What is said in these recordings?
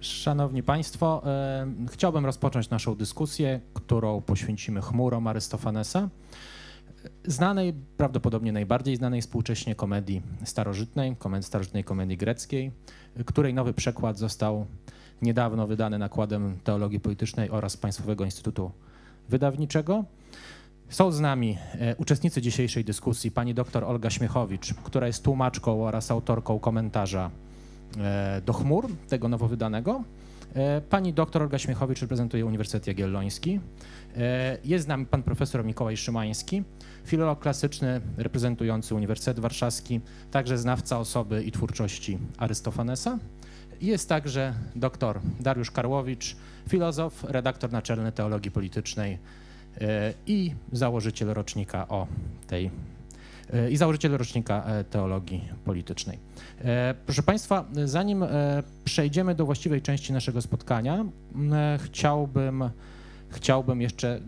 Szanowni Państwo, e, chciałbym rozpocząć naszą dyskusję, którą poświęcimy chmurom Arystofanesa, znanej, prawdopodobnie najbardziej znanej współcześnie komedii starożytnej, komedii starożytnej komedii greckiej, której nowy przekład został niedawno wydany nakładem Teologii Politycznej oraz Państwowego Instytutu Wydawniczego. Są z nami e, uczestnicy dzisiejszej dyskusji, pani dr Olga Śmiechowicz, która jest tłumaczką oraz autorką komentarza do chmur, tego nowo wydanego. E, pani dr Olga Śmiechowicz reprezentuje Uniwersytet Jagielloński. Jest z nami pan profesor Mikołaj Szymański, filolog klasyczny reprezentujący Uniwersytet Warszawski, także znawca osoby i twórczości Arystofanesa. Jest także dr Dariusz Karłowicz, filozof, redaktor naczelny Teologii Politycznej E, i założyciel rocznika o tej e, i założyciel rocznika e, teologii politycznej. Proszę Państwa, zanim przejdziemy do właściwej części naszego spotkania, chciałbym Chciałbym jeszcze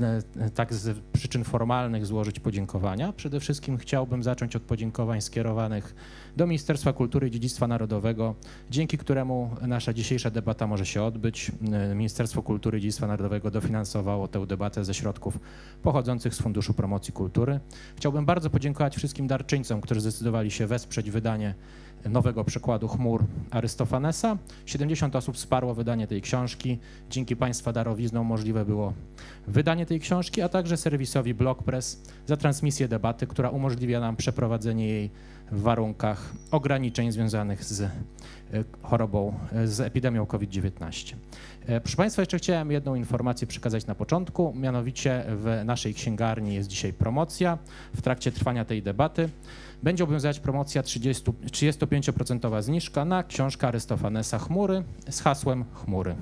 e, e, tak z przyczyn formalnych złożyć podziękowania. Przede wszystkim chciałbym zacząć od podziękowań skierowanych do Ministerstwa Kultury i Dziedzictwa Narodowego, dzięki któremu nasza dzisiejsza debata może się odbyć. E, Ministerstwo Kultury i Dziedzictwa Narodowego dofinansowało tę debatę ze środków pochodzących z Funduszu Promocji Kultury. Chciałbym bardzo podziękować wszystkim darczyńcom, którzy zdecydowali się wesprzeć wydanie nowego przekładu chmur Arystofanesa. 70 osób wsparło wydanie tej książki. Dzięki Państwa darowiznom możliwe było wydanie tej książki, a także serwisowi Blockpress za transmisję debaty, która umożliwia nam przeprowadzenie jej w warunkach ograniczeń związanych z e, chorobą, e, z epidemią COVID-19. E, proszę Państwa, jeszcze chciałem jedną informację przekazać na początku, mianowicie w naszej księgarni jest dzisiaj promocja w trakcie trwania tej debaty będzie obowiązywać promocja 30, 35% zniżka na książkę Arystofanesa Chmury z hasłem Chmury.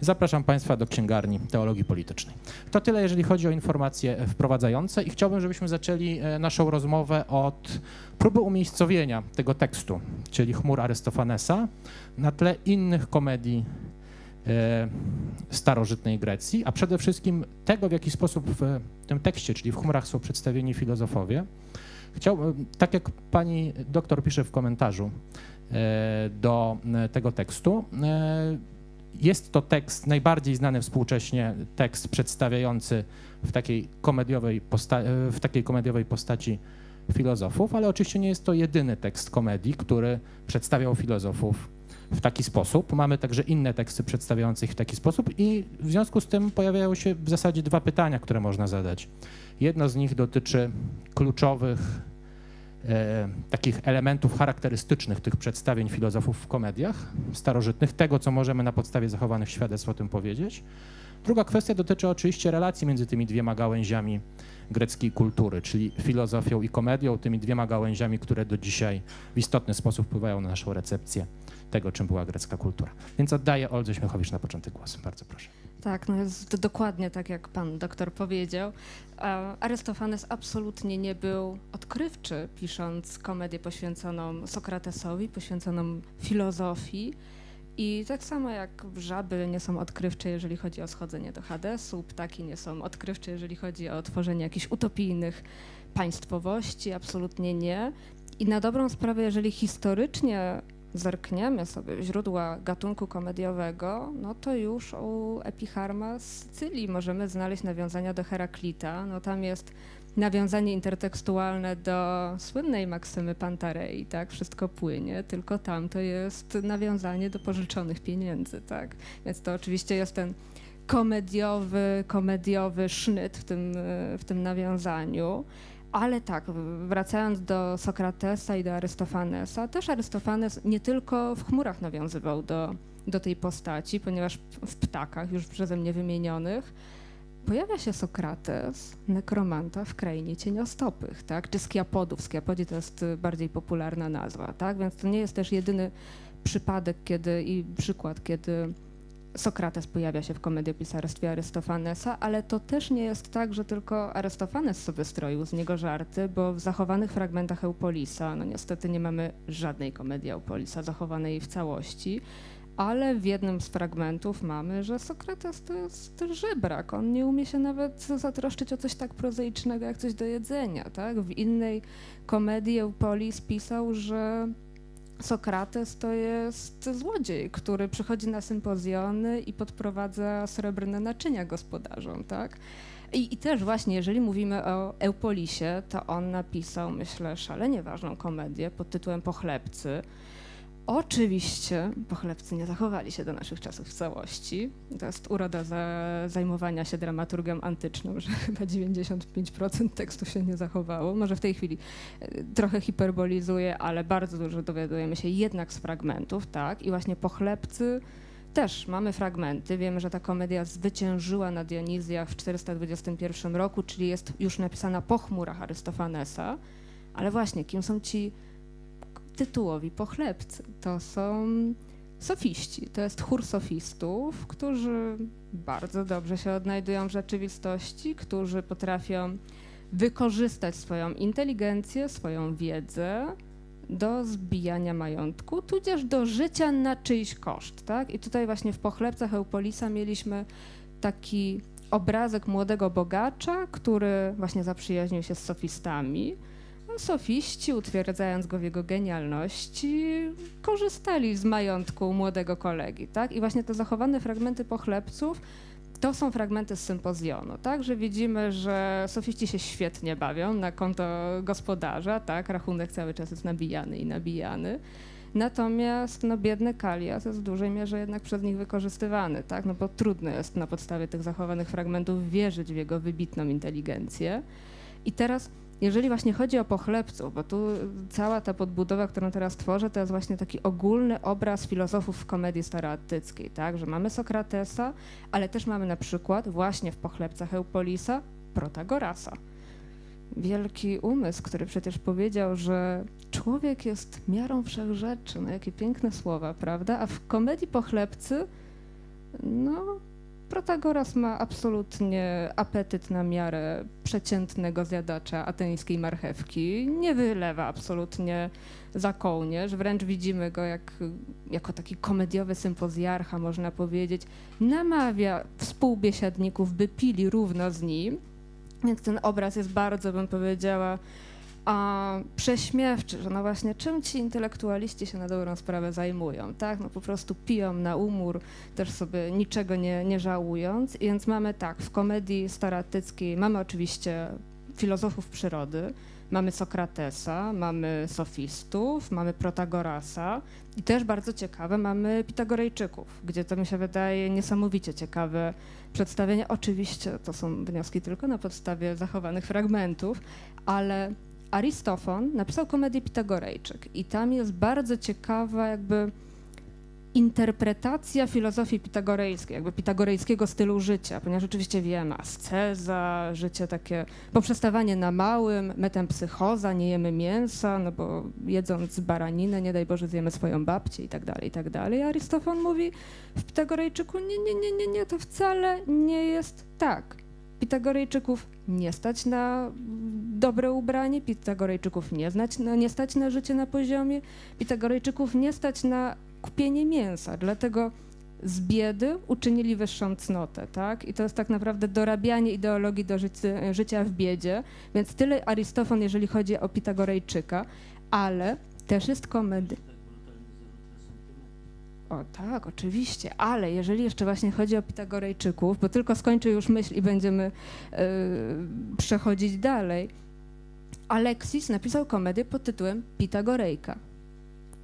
Zapraszam Państwa do księgarni teologii politycznej. To tyle, jeżeli chodzi o informacje wprowadzające i chciałbym, żebyśmy zaczęli e, naszą rozmowę od próby umiejscowienia tego tekstu, czyli chmur Arystofanesa, na tle innych komedii e, starożytnej Grecji, a przede wszystkim tego, w jaki sposób w tym tekście, czyli w chmurach są przedstawieni filozofowie, Chciałbym, tak jak pani doktor pisze w komentarzu e, do e, tego tekstu, e, jest to tekst najbardziej znany współcześnie, tekst przedstawiający w takiej komediowej, w takiej komediowej postaci filozofów, ale oczywiście nie jest to jedyny tekst komedii, który przedstawiał filozofów w taki sposób. Mamy także inne teksty przedstawiające ich w taki sposób i w związku z tym pojawiają się w zasadzie dwa pytania, które można zadać. Jedno z nich dotyczy kluczowych e, takich elementów charakterystycznych tych przedstawień filozofów w komediach starożytnych, tego, co możemy na podstawie zachowanych świadectw o tym powiedzieć. Druga kwestia dotyczy oczywiście relacji między tymi dwiema gałęziami greckiej kultury, czyli filozofią i komedią, tymi dwiema gałęziami, które do dzisiaj w istotny sposób wpływają na naszą recepcję tego, czym była grecka kultura. Więc oddaję Oldze Śmiechowicz na początek głos. Bardzo proszę. Tak, no jest dokładnie tak, jak pan doktor powiedział. Arystofanes absolutnie nie był odkrywczy, pisząc komedię poświęconą Sokratesowi, poświęconą filozofii. I tak samo jak żaby nie są odkrywcze, jeżeli chodzi o schodzenie do Hadesu, ptaki nie są odkrywcze, jeżeli chodzi o tworzenie jakichś utopijnych państwowości, absolutnie nie. I na dobrą sprawę, jeżeli historycznie zerkniemy sobie źródła gatunku komediowego, no to już u Epicharma z Sycylii możemy znaleźć nawiązania do Heraklita. No tam jest nawiązanie intertekstualne do słynnej maksymy Pantarei, tak, wszystko płynie, tylko tam to jest nawiązanie do pożyczonych pieniędzy, tak. Więc to oczywiście jest ten komediowy, komediowy sznyt w tym, w tym nawiązaniu. Ale tak, wracając do Sokratesa i do Arystofanesa, też Arystofanes nie tylko w chmurach nawiązywał do, do tej postaci, ponieważ w ptakach, już przeze mnie wymienionych, pojawia się Sokrates, nekromanta w krainie cieniostopych, tak? czy skiapodów. Skiapodzi to jest bardziej popularna nazwa, tak? więc to nie jest też jedyny przypadek kiedy, i przykład, kiedy Sokrates pojawia się w komediopisarstwie Arystofanesa, ale to też nie jest tak, że tylko Arystofanes sobie stroił z niego żarty, bo w zachowanych fragmentach Eupolisa, no niestety nie mamy żadnej komedii Eupolisa zachowanej w całości, ale w jednym z fragmentów mamy, że Sokrates to jest żebrak. On nie umie się nawet zatroszczyć o coś tak prozaicznego jak coś do jedzenia. Tak? W innej komedii Eupolis pisał, że Sokrates to jest złodziej, który przychodzi na sympozjony i podprowadza srebrne naczynia gospodarzom, tak? I, I, też właśnie, jeżeli mówimy o Eupolisie, to on napisał, myślę, szalenie ważną komedię pod tytułem Pochlebcy, Oczywiście pochlebcy nie zachowali się do naszych czasów w całości. To jest uroda za zajmowania się dramaturgią antyczną, że chyba 95% tekstu się nie zachowało. Może w tej chwili e, trochę hiperbolizuję, ale bardzo dużo dowiadujemy się jednak z fragmentów, tak? I właśnie pochlebcy też mamy fragmenty. Wiemy, że ta komedia zwyciężyła na Dionizjach w 421 roku, czyli jest już napisana po chmurach Arystofanesa. Ale właśnie, kim są ci tytułowi pochlebcy. To są sofiści. To jest chór sofistów, którzy bardzo dobrze się odnajdują w rzeczywistości, którzy potrafią wykorzystać swoją inteligencję, swoją wiedzę do zbijania majątku, tudzież do życia na czyjś koszt. Tak? I tutaj właśnie w pochlebcach Eupolisa mieliśmy taki obrazek młodego bogacza, który właśnie zaprzyjaźnił się z sofistami sofiści, utwierdzając go w jego genialności, korzystali z majątku młodego kolegi. Tak? I właśnie te zachowane fragmenty pochlebców to są fragmenty z sympozjonu, tak, że widzimy, że sofiści się świetnie bawią na konto gospodarza, tak, rachunek cały czas jest nabijany i nabijany. Natomiast no, biedny Kalias jest w dużej mierze jednak przez nich wykorzystywany, tak? no bo trudno jest na podstawie tych zachowanych fragmentów wierzyć w jego wybitną inteligencję. I teraz jeżeli właśnie chodzi o pochlebców, bo tu cała ta podbudowa, którą teraz tworzę, to jest właśnie taki ogólny obraz filozofów w komedii staroantyckiej, tak, że mamy Sokratesa, ale też mamy na przykład właśnie w pochlebcach Eupolisa Protagorasa. Wielki umysł, który przecież powiedział, że człowiek jest miarą wszech rzeczy. No jakie piękne słowa, prawda? A w komedii pochlebcy, no Protagoras ma absolutnie apetyt na miarę przeciętnego zjadacza ateńskiej marchewki. Nie wylewa absolutnie za kołnierz, wręcz widzimy go jak, jako taki komediowy sympozjarcha, można powiedzieć. Namawia współbiesiadników, by pili równo z nim. Więc ten obraz jest bardzo, bym powiedziała, a prześmiewczy, że no właśnie czym ci intelektualiści się na dobrą sprawę zajmują, tak? No po prostu piją na umór, też sobie niczego nie, nie żałując. I więc mamy tak, w komedii staratyckiej mamy oczywiście filozofów przyrody, mamy Sokratesa, mamy sofistów, mamy Protagorasa i też bardzo ciekawe mamy Pitagorejczyków, gdzie to mi się wydaje niesamowicie ciekawe przedstawienie. Oczywiście to są wnioski tylko na podstawie zachowanych fragmentów, ale Aristofon napisał komedię Pitagorejczyk i tam jest bardzo ciekawa jakby interpretacja filozofii pitagorejskiej, jakby pitagorejskiego stylu życia, ponieważ oczywiście wiemy, asceza, życie takie, poprzestawanie na małym, metempsychoza, nie jemy mięsa, no bo jedząc baraninę, nie daj Boże, zjemy swoją babcię i tak dalej, i tak dalej. Aristofon mówi w Pitagorejczyku, nie, nie, nie, nie, nie, to wcale nie jest tak. Pitagorejczyków nie stać na dobre ubranie, Pitagorejczyków nie, znać, nie stać na życie na poziomie, Pitagorejczyków nie stać na kupienie mięsa, dlatego z biedy uczynili wyższą cnotę, tak? I to jest tak naprawdę dorabianie ideologii do życia, życia w biedzie, więc tyle Arystofon, jeżeli chodzi o Pitagorejczyka, ale też jest komedia. O tak, oczywiście, ale jeżeli jeszcze właśnie chodzi o Pitagorejczyków, bo tylko skończę już myśl i będziemy yy, przechodzić dalej. Aleksis napisał komedię pod tytułem Pitagorejka.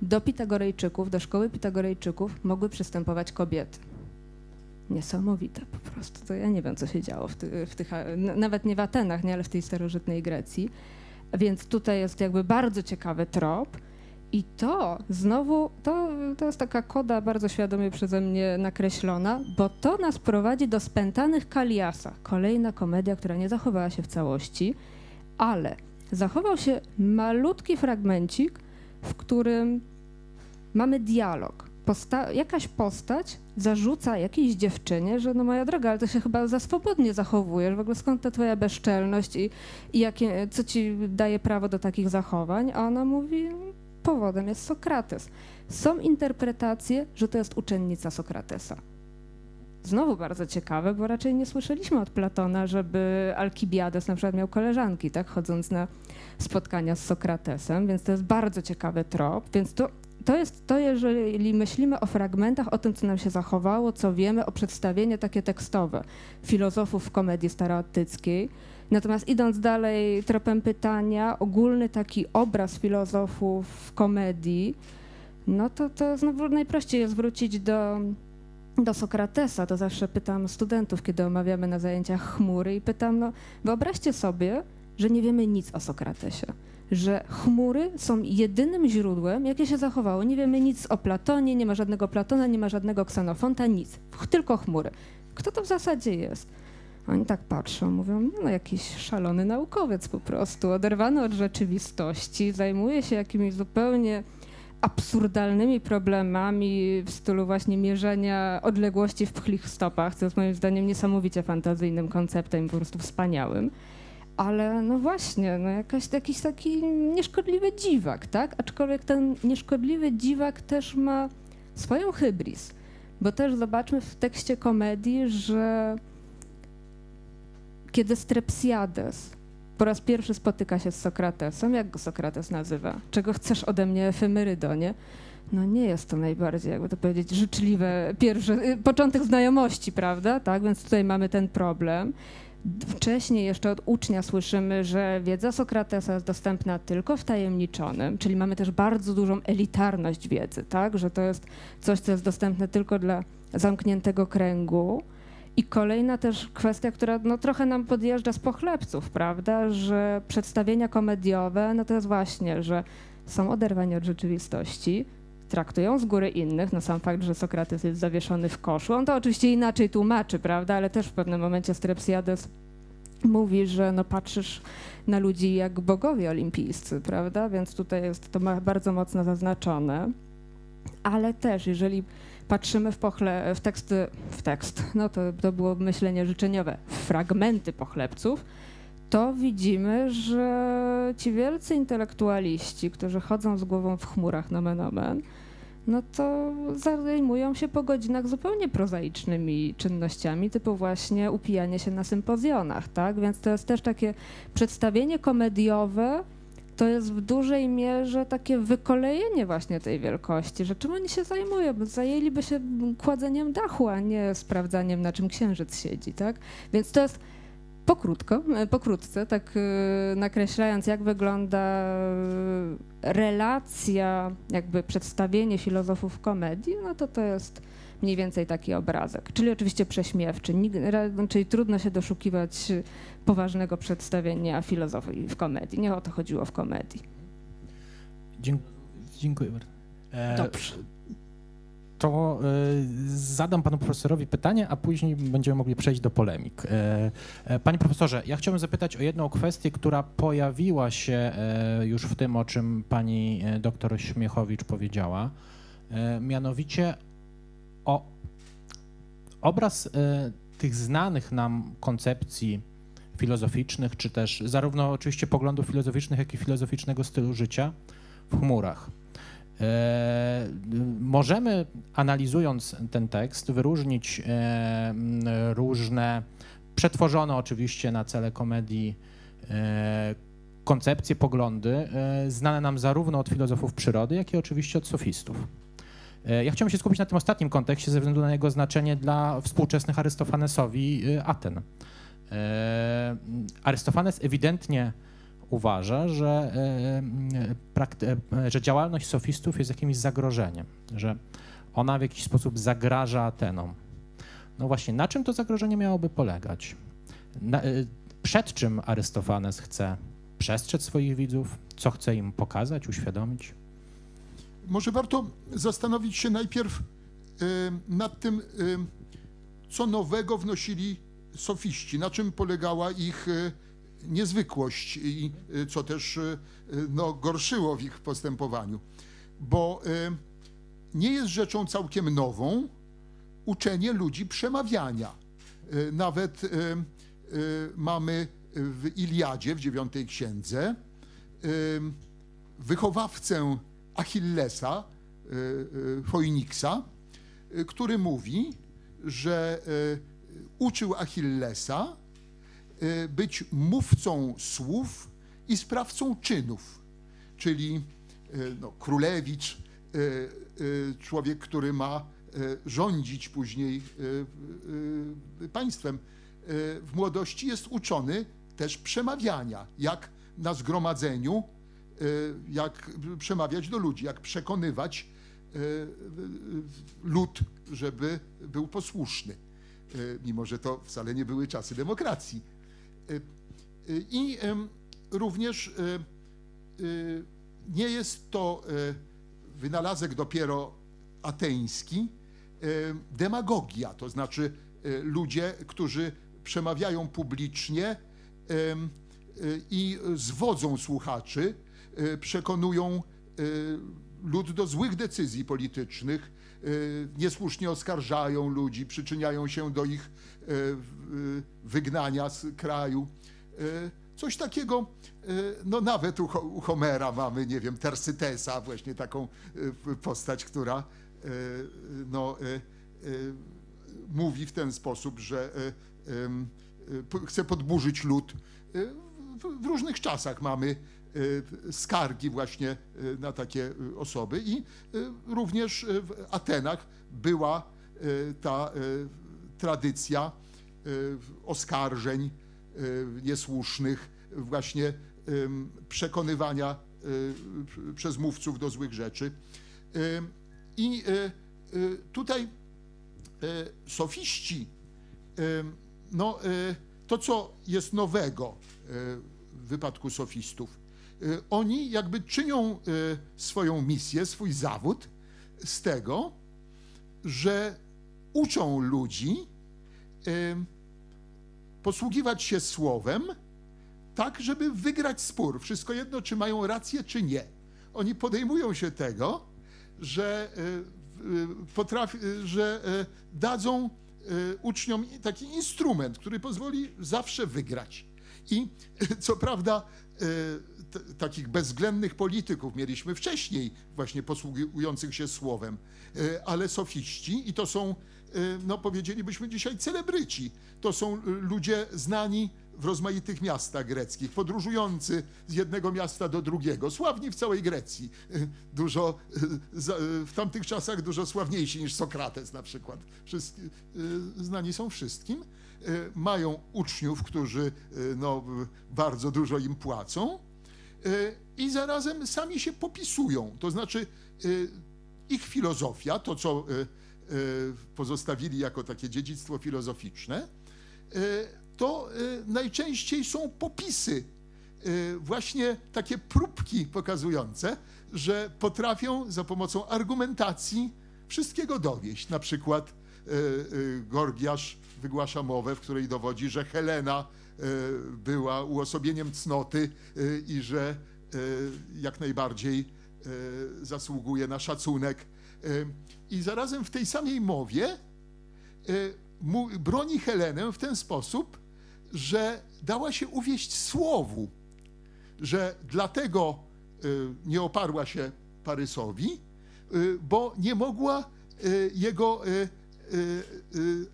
Do Pitagorejczyków, do szkoły Pitagorejczyków mogły przystępować kobiety. Niesamowite po prostu. To ja nie wiem, co się działo w, ty, w tych, nawet nie w Atenach, nie, ale w tej starożytnej Grecji. Więc tutaj jest jakby bardzo ciekawy trop. I to znowu, to, to jest taka koda bardzo świadomie przeze mnie nakreślona, bo to nas prowadzi do Spętanych Kaliasa. Kolejna komedia, która nie zachowała się w całości, ale zachował się malutki fragmencik, w którym mamy dialog. Posta jakaś postać zarzuca jakiejś dziewczynie, że no moja droga, ale to się chyba za swobodnie zachowujesz, w ogóle skąd ta twoja bezczelność i, i jakie, co ci daje prawo do takich zachowań? A ona mówi, powodem jest Sokrates. Są interpretacje, że to jest uczennica Sokratesa. Znowu bardzo ciekawe, bo raczej nie słyszeliśmy od Platona, żeby Alkibiades na przykład miał koleżanki, tak, chodząc na spotkania z Sokratesem, więc to jest bardzo ciekawy trop, więc to to jest to, jeżeli myślimy o fragmentach, o tym, co nam się zachowało, co wiemy, o przedstawienie takie tekstowe filozofów komedii staroatyckiej. Natomiast idąc dalej tropem pytania, ogólny taki obraz filozofów komedii, no to, to znowu najprościej jest wrócić do, do Sokratesa. To zawsze pytam studentów, kiedy omawiamy na zajęciach chmury i pytam, no wyobraźcie sobie, że nie wiemy nic o Sokratesie że chmury są jedynym źródłem, jakie się zachowało. Nie wiemy nic o Platonie, nie ma żadnego Platona, nie ma żadnego Ksenofonta, nic. Tylko chmury. Kto to w zasadzie jest? Oni tak patrzą, mówią, no jakiś szalony naukowiec po prostu, oderwany od rzeczywistości, zajmuje się jakimiś zupełnie absurdalnymi problemami w stylu właśnie mierzenia odległości w pchlich stopach, co jest moim zdaniem niesamowicie fantazyjnym konceptem, po prostu wspaniałym ale no właśnie, no jakaś, jakiś taki nieszkodliwy dziwak, tak? Aczkolwiek ten nieszkodliwy dziwak też ma swoją hybris, bo też zobaczmy w tekście komedii, że kiedy Strepsiades po raz pierwszy spotyka się z Sokratesem, jak go Sokrates nazywa? Czego chcesz ode mnie, efemerydonie? No nie jest to najbardziej, jakby to powiedzieć, życzliwe pierwsze, y, początek znajomości, prawda? Tak, więc tutaj mamy ten problem. Wcześniej jeszcze od ucznia słyszymy, że wiedza Sokratesa jest dostępna tylko w tajemniczonym, czyli mamy też bardzo dużą elitarność wiedzy, tak? że to jest coś, co jest dostępne tylko dla zamkniętego kręgu. I kolejna też kwestia, która no, trochę nam podjeżdża z pochlebców, prawda, że przedstawienia komediowe, no to jest właśnie, że są oderwani od rzeczywistości, traktują z góry innych, no sam fakt, że Sokrates jest zawieszony w koszu, on to oczywiście inaczej tłumaczy, prawda, ale też w pewnym momencie Strepsiades mówi, że no patrzysz na ludzi jak bogowie olimpijscy, prawda, więc tutaj jest to bardzo mocno zaznaczone, ale też jeżeli patrzymy w, pochle, w teksty, w tekst, no to, to było myślenie życzeniowe, fragmenty pochlebców, to widzimy, że ci wielcy intelektualiści, którzy chodzą z głową w chmurach nomen omen, no to zajmują się po godzinach zupełnie prozaicznymi czynnościami, typu właśnie upijanie się na sympozjonach, tak? Więc to jest też takie przedstawienie komediowe, to jest w dużej mierze takie wykolejenie właśnie tej wielkości, że czym oni się zajmują, zajęliby się kładzeniem dachu, a nie sprawdzaniem, na czym księżyc siedzi, tak? Więc to jest pokrótko, e, pokrótce, tak e, nakreślając, jak wygląda e, relacja, jakby przedstawienie filozofów komedii, no to to jest mniej więcej taki obrazek. Czyli oczywiście prześmiewczy, czyli trudno się doszukiwać poważnego przedstawienia filozofii w komedii. Nie o to chodziło w komedii. Dziękuję bardzo. Dobrze to e, zadam panu profesorowi pytanie, a później będziemy mogli przejść do polemik. E, e, panie profesorze, ja chciałbym zapytać o jedną kwestię, która pojawiła się już w tym, o czym pani doktor Śmiechowicz powiedziała, mianowicie o obraz tych znanych nam koncepcji filozoficznych, czy też zarówno oczywiście poglądów filozoficznych, jak i filozoficznego stylu życia w chmurach. E, możemy, analizując ten tekst, wyróżnić e, różne, przetworzone oczywiście na cele komedii, e, koncepcje, poglądy, znane nam zarówno od filozofów przyrody, jak i oczywiście od sofistów. Ja chciałbym się skupić na tym ostatnim kontekście ze względu na jego znaczenie dla współczesnych Arystofanesowi Aten. Arystofanes ewidentnie uważa, że, e, e, e, że działalność sofistów jest jakimś zagrożeniem, że ona w jakiś sposób zagraża Atenom. No właśnie, na czym to zagrożenie miałoby polegać? Na, przed czym Arystofanes chce przestrzec swoich widzów? Co chce im pokazać, uświadomić? Może warto zastanowić się najpierw nad tym, co nowego wnosili sofiści, na czym polegała ich niezwykłość i y, co też y, no, gorszyło w ich postępowaniu. Bo nie jest rzeczą całkiem nową uczenie ludzi przemawiania. Nawet mamy w Iliadzie, w dziewiątej księdze, wychowawcę Achillesa, Foiniksa, który mówi, że uczył Achillesa, Y, być mówcą słów i sprawcą czynów, czyli y, no, królewicz człowiek, który ma rządzić później państwem. W młodości jest uczony też przemawiania, jak na zgromadzeniu, jak przemawiać do ludzi, jak przekonywać lud, żeby był posłuszny, mimo że to wcale nie były czasy demokracji. I również nie jest to wynalazek dopiero ateński, demagogia, to znaczy ludzie, którzy przemawiają publicznie i zwodzą słuchaczy, przekonują lud do złych decyzji politycznych, niesłusznie oskarżają ludzi, przyczyniają się do ich wygnania z kraju. Coś takiego, no nawet u Homera mamy, nie wiem, Tersytesa, właśnie taką postać, która no, mówi w ten sposób, że chce podburzyć lud. W różnych czasach mamy skargi właśnie na takie osoby i również w Atenach była ta tradycja oskarżeń niesłusznych, właśnie przekonywania przez mówców do złych rzeczy. I tutaj sofiści, no, to co jest nowego w wypadku sofistów, oni jakby czynią swoją misję, swój zawód z tego, że uczą ludzi posługiwać się słowem, tak, żeby wygrać spór. Wszystko jedno, czy mają rację, czy nie. Oni podejmują się tego, że, potrafi, że dadzą uczniom taki instrument, który pozwoli zawsze wygrać. I co prawda, takich bezwzględnych polityków mieliśmy wcześniej, właśnie posługujących się słowem, ale sofiści, i to są, no powiedzielibyśmy dzisiaj, celebryci. To są ludzie znani w rozmaitych miastach greckich, podróżujący z jednego miasta do drugiego, sławni w całej Grecji. Dużo, w tamtych czasach dużo sławniejsi niż Sokrates na przykład. Wszyscy, znani są wszystkim. Mają uczniów, którzy no, bardzo dużo im płacą i zarazem sami się popisują. To znaczy ich filozofia, to co pozostawili jako takie dziedzictwo filozoficzne, to najczęściej są popisy, właśnie takie próbki pokazujące, że potrafią za pomocą argumentacji wszystkiego dowieść. Na przykład Gorgiasz wygłasza mowę, w której dowodzi, że Helena była uosobieniem cnoty i że jak najbardziej zasługuje na szacunek. I zarazem w tej samej mowie broni Helenę w ten sposób, że dała się uwieść słowu, że dlatego nie oparła się Parysowi, bo nie mogła jego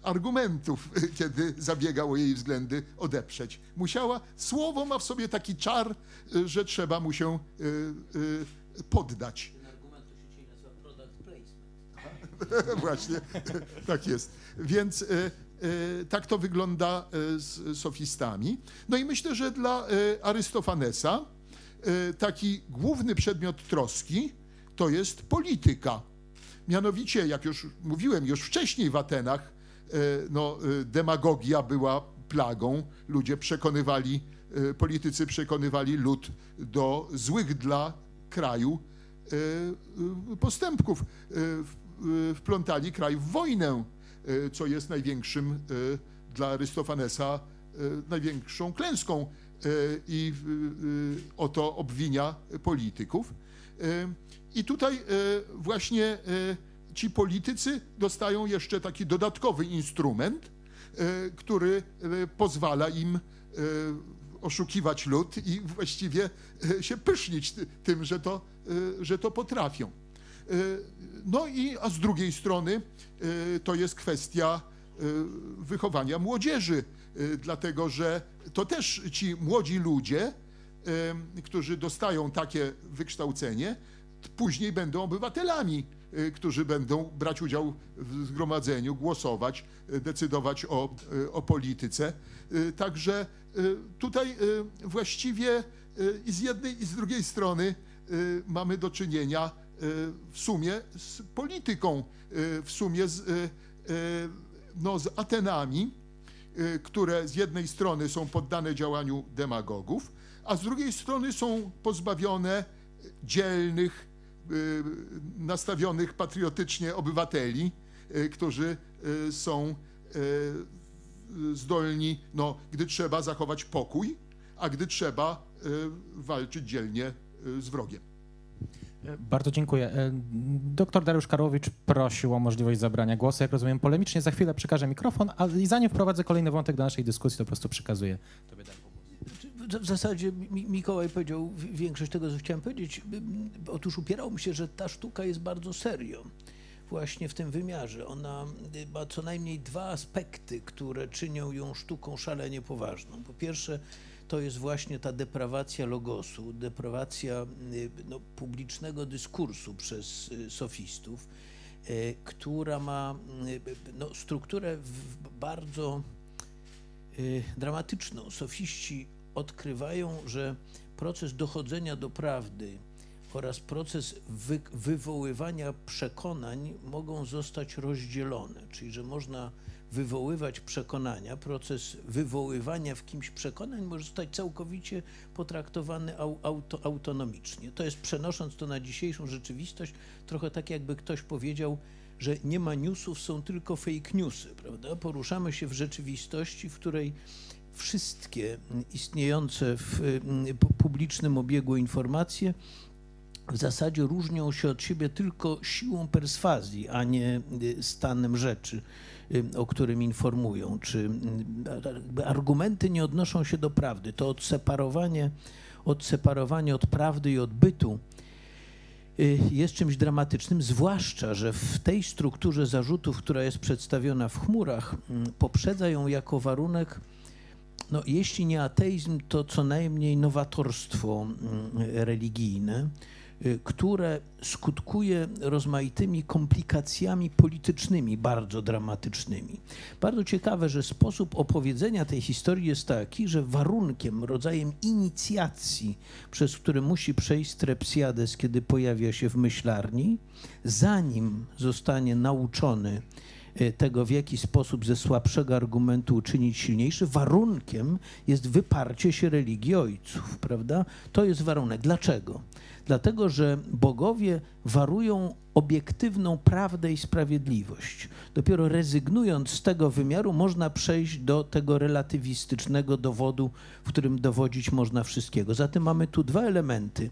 argumentów, kiedy zabiegał o jej względy, odeprzeć. Musiała, słowo ma w sobie taki czar, że trzeba mu się poddać. Właśnie, tak jest. Więc tak to wygląda z sofistami. No i myślę, że dla Arystofanesa taki główny przedmiot troski to jest polityka. Mianowicie, jak już mówiłem, już wcześniej w Atenach no, demagogia była plagą. Ludzie przekonywali, politycy przekonywali lud do złych dla kraju postępków. Wplątali kraj w wojnę, co jest największym dla Arystofanesa największą klęską i o to obwinia polityków. I tutaj właśnie ci politycy dostają jeszcze taki dodatkowy instrument, który pozwala im oszukiwać lud i właściwie się pysznić tym, że to, że to potrafią. No i a z drugiej strony to jest kwestia wychowania młodzieży, dlatego że to też ci młodzi ludzie, którzy dostają takie wykształcenie, później będą obywatelami, którzy będą brać udział w zgromadzeniu, głosować, decydować o, o polityce. Także tutaj właściwie i z jednej i z drugiej strony mamy do czynienia w sumie z polityką, w sumie z, no, z Atenami, które z jednej strony są poddane działaniu demagogów, a z drugiej strony są pozbawione dzielnych, nastawionych patriotycznie obywateli, którzy są zdolni, no, gdy trzeba zachować pokój, a gdy trzeba walczyć dzielnie z wrogiem. Bardzo dziękuję. Doktor Dariusz Karłowicz prosił o możliwość zabrania głosu. Jak rozumiem, polemicznie za chwilę przekażę mikrofon, a zanim wprowadzę kolejny wątek do naszej dyskusji, to po prostu przekazuję tobie w zasadzie Mikołaj powiedział większość tego, co chciałem powiedzieć. Otóż upierał mi się, że ta sztuka jest bardzo serio. Właśnie w tym wymiarze. Ona ma co najmniej dwa aspekty, które czynią ją sztuką szalenie poważną. Po pierwsze, to jest właśnie ta deprawacja logosu, deprawacja y, no, publicznego dyskursu przez y, sofistów, y, która ma no, strukturę bardzo dramatyczną. Sofiści odkrywają, że proces dochodzenia do prawdy oraz proces wy wywoływania przekonań mogą zostać rozdzielone, czyli że można wywoływać przekonania, proces wywoływania w kimś przekonań może zostać całkowicie potraktowany auto, autonomicznie. To jest przenosząc to na dzisiejszą rzeczywistość, trochę tak jakby ktoś powiedział, że nie ma newsów, są tylko fake newsy, prawda? Poruszamy się w rzeczywistości, w której wszystkie istniejące w publicznym obiegu informacje w zasadzie różnią się od siebie tylko siłą perswazji, a nie stanem rzeczy. Y, o którym informują, czy y, argumenty nie odnoszą się do prawdy. To odseparowanie, odseparowanie od prawdy i od bytu y, jest czymś dramatycznym, zwłaszcza, że w tej strukturze zarzutów, która jest przedstawiona w chmurach, poprzedza ją jako warunek, no, jeśli nie ateizm, to co najmniej nowatorstwo religijne Y, które skutkuje rozmaitymi komplikacjami politycznymi bardzo dramatycznymi. Bardzo ciekawe, że sposób opowiedzenia tej historii jest taki, że warunkiem, rodzajem inicjacji, przez który musi przejść Strepsiades, kiedy pojawia się w myślarni, zanim zostanie nauczony tego, w jaki sposób ze słabszego argumentu uczynić silniejszy, warunkiem jest wyparcie się religii ojców, prawda? To jest warunek. Dlaczego? Dlatego, że bogowie warują obiektywną prawdę i sprawiedliwość. Dopiero rezygnując z tego wymiaru, można przejść do tego relatywistycznego dowodu, w którym dowodzić można wszystkiego. Zatem mamy tu dwa elementy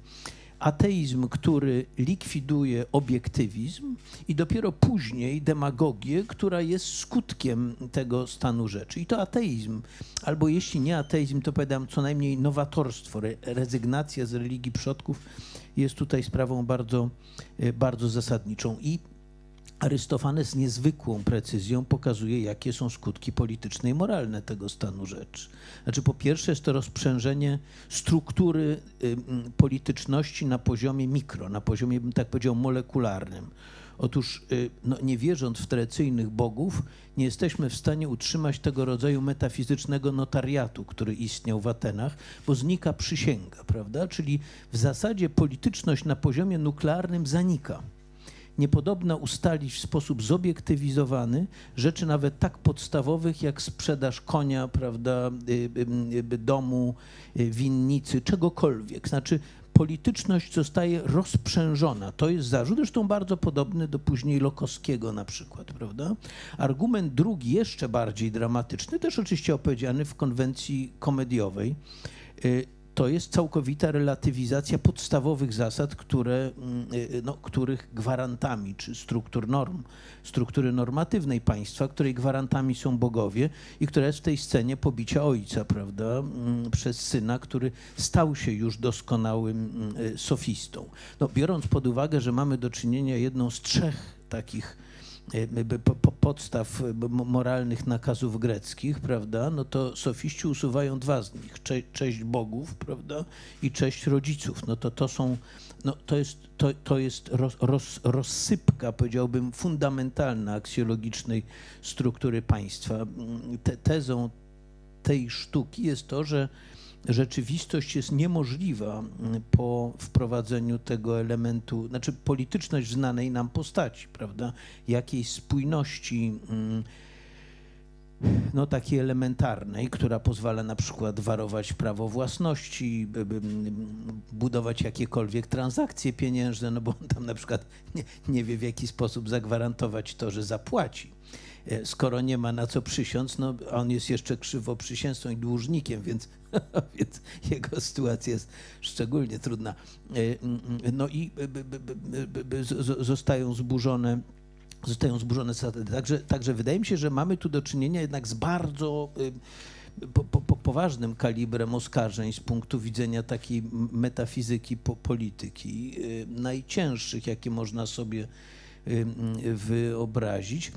ateizm, który likwiduje obiektywizm i dopiero później demagogię, która jest skutkiem tego stanu rzeczy. I to ateizm, albo jeśli nie ateizm, to powiadam co najmniej nowatorstwo, rezygnacja z religii przodków jest tutaj sprawą bardzo, e, bardzo zasadniczą. I Arystofanes z niezwykłą precyzją pokazuje, jakie są skutki polityczne i moralne tego stanu rzeczy. Znaczy, po pierwsze, jest to rozprzężenie struktury polityczności na poziomie mikro, na poziomie, bym tak powiedział, molekularnym. Otóż, y, no, nie wierząc w tradycyjnych bogów, nie jesteśmy w stanie utrzymać tego rodzaju metafizycznego notariatu, który istniał w Atenach, bo znika przysięga, prawda? Czyli w zasadzie polityczność na poziomie nuklearnym zanika niepodobna ustalić w sposób zobiektywizowany rzeczy nawet tak podstawowych jak sprzedaż konia, prawda, y, y, domu, winnicy, czegokolwiek. Znaczy polityczność zostaje rozprzężona. To jest zarzut, zresztą bardzo podobny do później Lokowskiego na przykład, prawda? Argument drugi, jeszcze bardziej dramatyczny, też oczywiście opowiedziany w konwencji komediowej, y, to jest całkowita relatywizacja podstawowych zasad, które, mm, y, no, których gwarantami, czy struktur norm, struktury normatywnej państwa, której gwarantami są bogowie i która jest w tej scenie pobicia ojca, prawda, mm, przez syna, który stał się już doskonałym mm, y, sofistą. No, biorąc pod uwagę, że mamy do czynienia jedną z trzech takich podstaw moralnych nakazów greckich, prawda, no to sofiści usuwają dwa z nich, cze cześć bogów, prawda, i cześć rodziców. No to to są, no to jest, to, to jest roz, roz, rozsypka, powiedziałbym, fundamentalna aksjologicznej struktury państwa. Te, tezą tej sztuki jest to, że rzeczywistość jest niemożliwa mm, po wprowadzeniu tego elementu, znaczy polityczność znanej nam postaci, prawda? Jakiejś spójności mm, no, takiej elementarnej, która pozwala na przykład warować prawo własności, budować jakiekolwiek transakcje pieniężne, no bo on tam na przykład nie, nie wie w jaki sposób zagwarantować to, że zapłaci. E, skoro nie ma na co przysiąc, no on jest jeszcze krzywo przysięzcą i dłużnikiem, więc, więc jego sytuacja jest szczególnie trudna. E, no i zostają zburzone zostają zburzone zasady. Także, także wydaje mi się, że mamy tu do czynienia jednak z bardzo po, po, poważnym kalibrem oskarżeń z punktu widzenia takiej metafizyki po, polityki, najcięższych, jakie można sobie wyobrazić.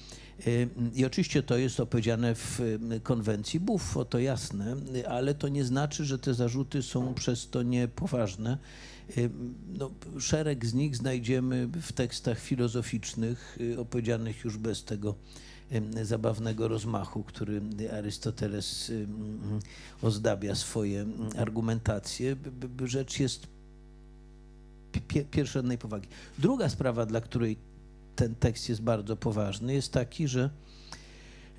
I oczywiście to jest opowiedziane w konwencji Buffo, to jasne, ale to nie znaczy, że te zarzuty są przez to niepoważne. No, szereg z nich znajdziemy w tekstach filozoficznych, y, opowiedzianych już bez tego zabawnego rozmachu, który Arystoteles ozdabia swoje argumentacje. Rzecz jest pierwsza najpowagi. Druga sprawa, dla której ten tekst jest bardzo poważny, jest taki, że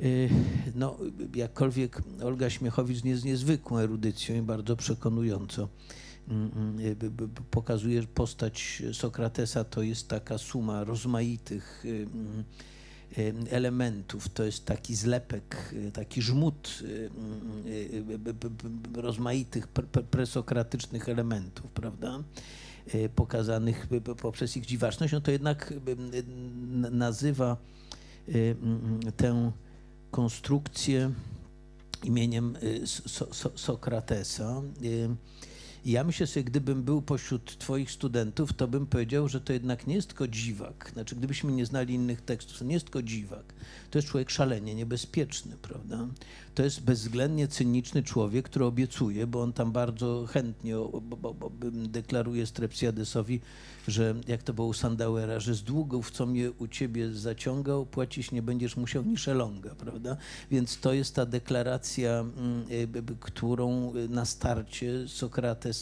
y, no, jakkolwiek Olga Śmiechowicz jest niezwykłą erudycją i bardzo przekonująco mm, mm, y, pokazuje, postać Sokratesa to jest taka suma rozmaitych y, elementów, to jest taki zlepek, taki żmut rozmaitych presokratycznych elementów, prawda? Y, pokazanych poprzez ich dziwaczność, no to jednak nazywa y, tę konstrukcję imieniem y, Sokratesa. Ja myślę sobie, gdybym był pośród Twoich studentów, to bym powiedział, że to jednak nie jest tylko dziwak. Znaczy, gdybyśmy nie znali innych tekstów, to nie jest tylko dziwak. To jest człowiek szalenie niebezpieczny, prawda? To jest bezwzględnie cyniczny człowiek, który obiecuje, bo on tam bardzo chętnie deklaruje Strepsiadesowi, że jak to było u Sandauera, że z długów, co mnie u ciebie zaciągał, płacić nie będziesz musiał ni szelonga, prawda? Więc to jest ta deklaracja, mm, y, którą na starcie Sokrates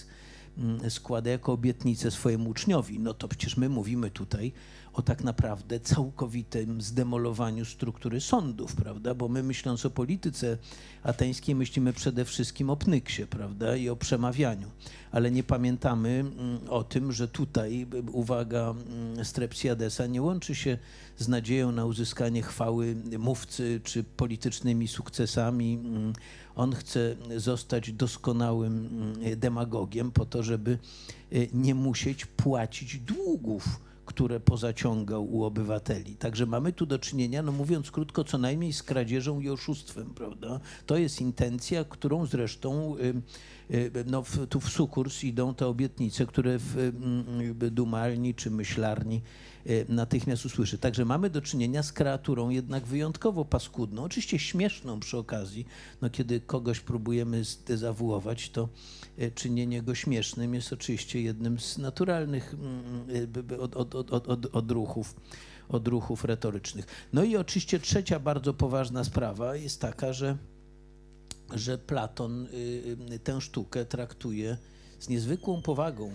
mm, składa jako obietnicę swojemu uczniowi. No to przecież my mówimy tutaj o tak naprawdę całkowitym zdemolowaniu struktury sądów, prawda? Bo my myśląc o polityce ateńskiej myślimy przede wszystkim o pnyksie, prawda? I o przemawianiu. Ale nie pamiętamy mm, o tym, że tutaj uwaga mm, Strepsiadesa nie łączy się z nadzieją na uzyskanie chwały mówcy czy politycznymi sukcesami. Mm, on chce zostać doskonałym demagogiem po to, żeby y, nie musieć płacić długów które pozaciągał u obywateli. Także mamy tu do czynienia, no mówiąc krótko, co najmniej z kradzieżą i oszustwem, prawda? To jest intencja, którą zresztą y, y, no, tu w sukurs idą te obietnice, które w y, dumalni czy myślarni natychmiast usłyszy. Także mamy do czynienia z kreaturą jednak wyjątkowo paskudną, oczywiście śmieszną przy okazji. No, kiedy kogoś próbujemy zdezawuować, to E, czynienie go śmiesznym jest oczywiście jednym z naturalnych mm, e, od, od, od, od, odruchów, retorycznych. No i oczywiście trzecia bardzo poważna sprawa jest taka, że, że Platon y, y, tę sztukę traktuje z niezwykłą powagą.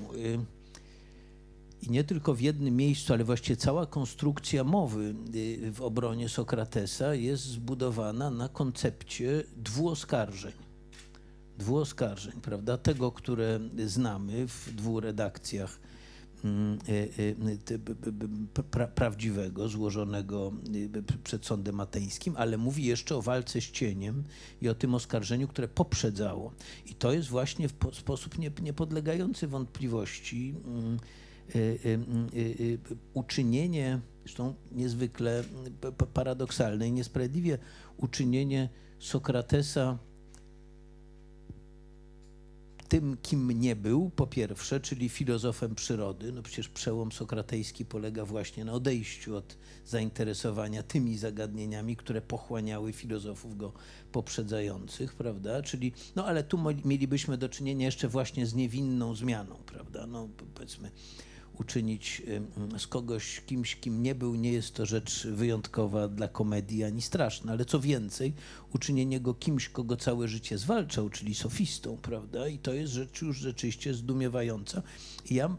Y, I nie tylko w jednym miejscu, ale właściwie cała konstrukcja mowy w obronie Sokratesa jest zbudowana na koncepcie dwuoskarżeń dwóch oskarżeń, prawda? Tego, które znamy w dwóch redakcjach prawdziwego, złożonego e, przed sądem ateńskim, ale mówi jeszcze o walce z cieniem i o tym oskarżeniu, które poprzedzało. I to jest właśnie w sposób niepodlegający wątpliwości mm, uczynienie, zresztą niezwykle paradoksalne i niesprawiedliwie uczynienie Sokratesa tym, kim nie był, po pierwsze, czyli filozofem przyrody. No przecież przełom sokratejski polega właśnie na odejściu od zainteresowania tymi zagadnieniami, które pochłaniały filozofów go poprzedzających, prawda? Czyli, no ale tu mielibyśmy do czynienia jeszcze właśnie z niewinną zmianą, prawda? No powiedzmy, uczynić z kogoś kimś, kim nie był, nie jest to rzecz wyjątkowa dla komedii ani straszna, ale co więcej, uczynienie go kimś, kogo całe życie zwalczał, czyli sofistą, prawda? I to jest rzecz już rzeczywiście zdumiewająca. I ja,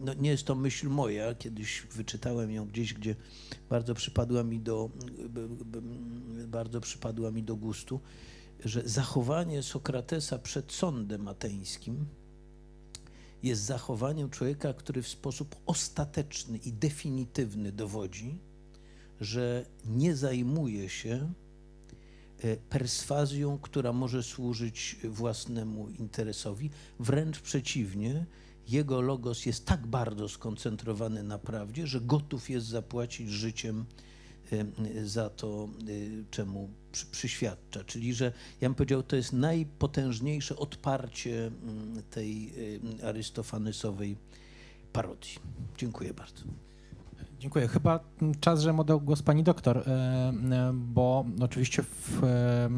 no nie jest to myśl moja, kiedyś wyczytałem ją gdzieś, gdzie bardzo przypadła mi do, bardzo przypadła mi do gustu, że zachowanie Sokratesa przed sądem ateńskim, jest zachowaniem człowieka, który w sposób ostateczny i definitywny dowodzi, że nie zajmuje się e, perswazją, która może służyć własnemu interesowi. Wręcz przeciwnie, jego logos jest tak bardzo skoncentrowany na prawdzie, że gotów jest zapłacić życiem e, za to, e, czemu przy, przyświadcza. Czyli, że ja bym powiedział, to jest najpotężniejsze odparcie mm, tej y, arystofanesowej parodii. Dziękuję bardzo. Dziękuję. Chyba czas, że oddał głos pani doktor, e, e, bo oczywiście w, e,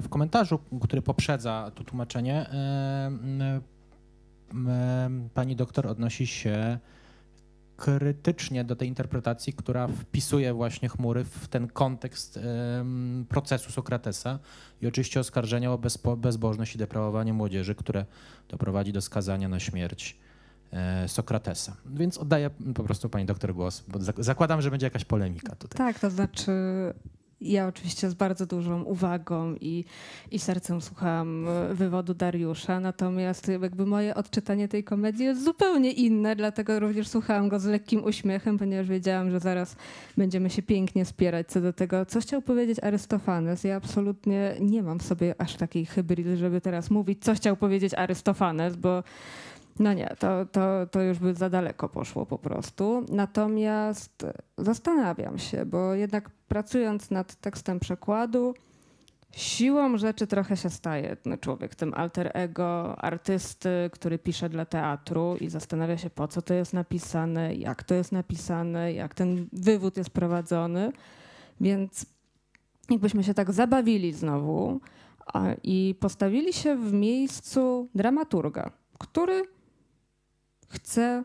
w komentarzu, który poprzedza to tłumaczenie, pani doktor odnosi się krytycznie do tej interpretacji, która wpisuje właśnie chmury w ten kontekst procesu Sokratesa i oczywiście oskarżenia o bezbożność i deprawowanie młodzieży, które doprowadzi do skazania na śmierć e, Sokratesa. Więc oddaję po prostu pani doktor głos, bo zakładam, że będzie jakaś polemika tutaj. Tak, to znaczy ja oczywiście z bardzo dużą uwagą i, i sercem słuchałam e, wywodu Dariusza, natomiast jakby moje odczytanie tej komedii jest zupełnie inne, dlatego również słuchałam go z lekkim uśmiechem, ponieważ wiedziałam, że zaraz będziemy się pięknie spierać co do tego, co chciał powiedzieć Arystofanes. Ja absolutnie nie mam w sobie aż takiej hybrydy, żeby teraz mówić, co chciał powiedzieć Arystofanes, bo no nie, to, to, to już by za daleko poszło po prostu. Natomiast zastanawiam się, bo jednak pracując nad tekstem przekładu, siłą rzeczy trochę się staje no, człowiek tym alter ego artysty, który pisze dla teatru i zastanawia się, po co to jest napisane, jak to jest napisane, jak ten wywód jest prowadzony. Więc jakbyśmy się tak zabawili znowu i postawili się w miejscu dramaturga, który chce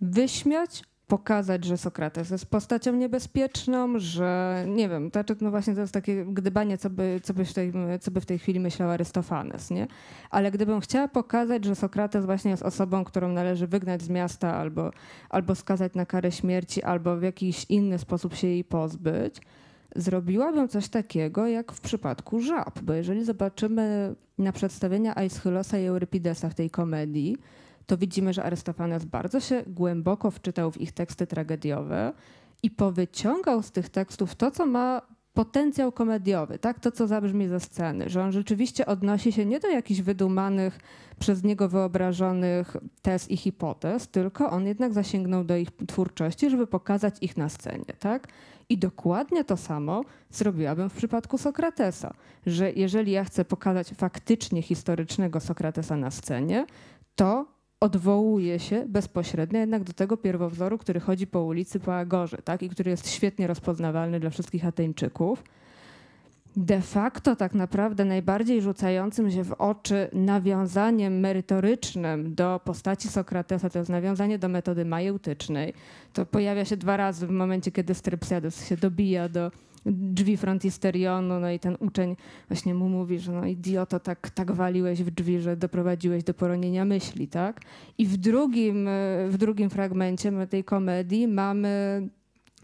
wyśmiać, pokazać, że Sokrates jest postacią niebezpieczną, że nie wiem, to, no właśnie to jest takie gdybanie, co by, co by, w, tej, co by w tej chwili myślał Arystofanes, nie? Ale gdybym chciała pokazać, że Sokrates właśnie jest osobą, którą należy wygnać z miasta albo, albo skazać na karę śmierci, albo w jakiś inny sposób się jej pozbyć, zrobiłabym coś takiego jak w przypadku żab, bo jeżeli zobaczymy na przedstawienia Aeschylosa i Eurypidesa w tej komedii, to widzimy, że Arystofanes bardzo się głęboko wczytał w ich teksty tragediowe i powyciągał z tych tekstów to, co ma potencjał komediowy, tak? to co zabrzmi ze sceny, że on rzeczywiście odnosi się nie do jakichś wydumanych przez niego wyobrażonych tez i hipotez, tylko on jednak zasięgnął do ich twórczości, żeby pokazać ich na scenie. Tak? I dokładnie to samo zrobiłabym w przypadku Sokratesa, że jeżeli ja chcę pokazać faktycznie historycznego Sokratesa na scenie, to odwołuje się bezpośrednio jednak do tego pierwowzoru, który chodzi po ulicy po Agorze tak? i który jest świetnie rozpoznawalny dla wszystkich Ateńczyków. De facto tak naprawdę najbardziej rzucającym się w oczy nawiązaniem merytorycznym do postaci Sokratesa to jest nawiązanie do metody majeutycznej. To pojawia się dwa razy w momencie, kiedy Strypsiades się dobija do drzwi frontisterionu, no i ten uczeń właśnie mu mówi, że no idioto, tak, tak waliłeś w drzwi, że doprowadziłeś do poronienia myśli, tak? I w drugim, w drugim fragmencie tej komedii mamy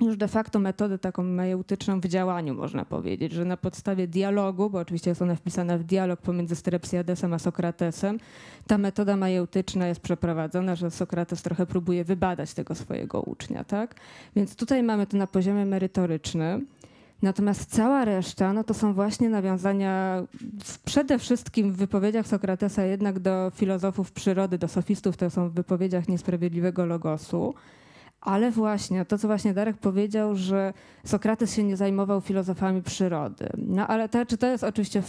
już de facto metodę taką majeutyczną w działaniu, można powiedzieć, że na podstawie dialogu, bo oczywiście jest ona wpisana w dialog pomiędzy Strepsiadesem a Sokratesem, ta metoda majeutyczna jest przeprowadzona, że Sokrates trochę próbuje wybadać tego swojego ucznia, tak? Więc tutaj mamy to na poziomie merytorycznym. Natomiast cała reszta no to są właśnie nawiązania przede wszystkim w wypowiedziach Sokratesa jednak do filozofów przyrody, do sofistów, to są w wypowiedziach niesprawiedliwego logosu, Ale właśnie, to co właśnie Darek powiedział, że Sokrates się nie zajmował filozofami przyrody. No ale to, czy to jest oczywiście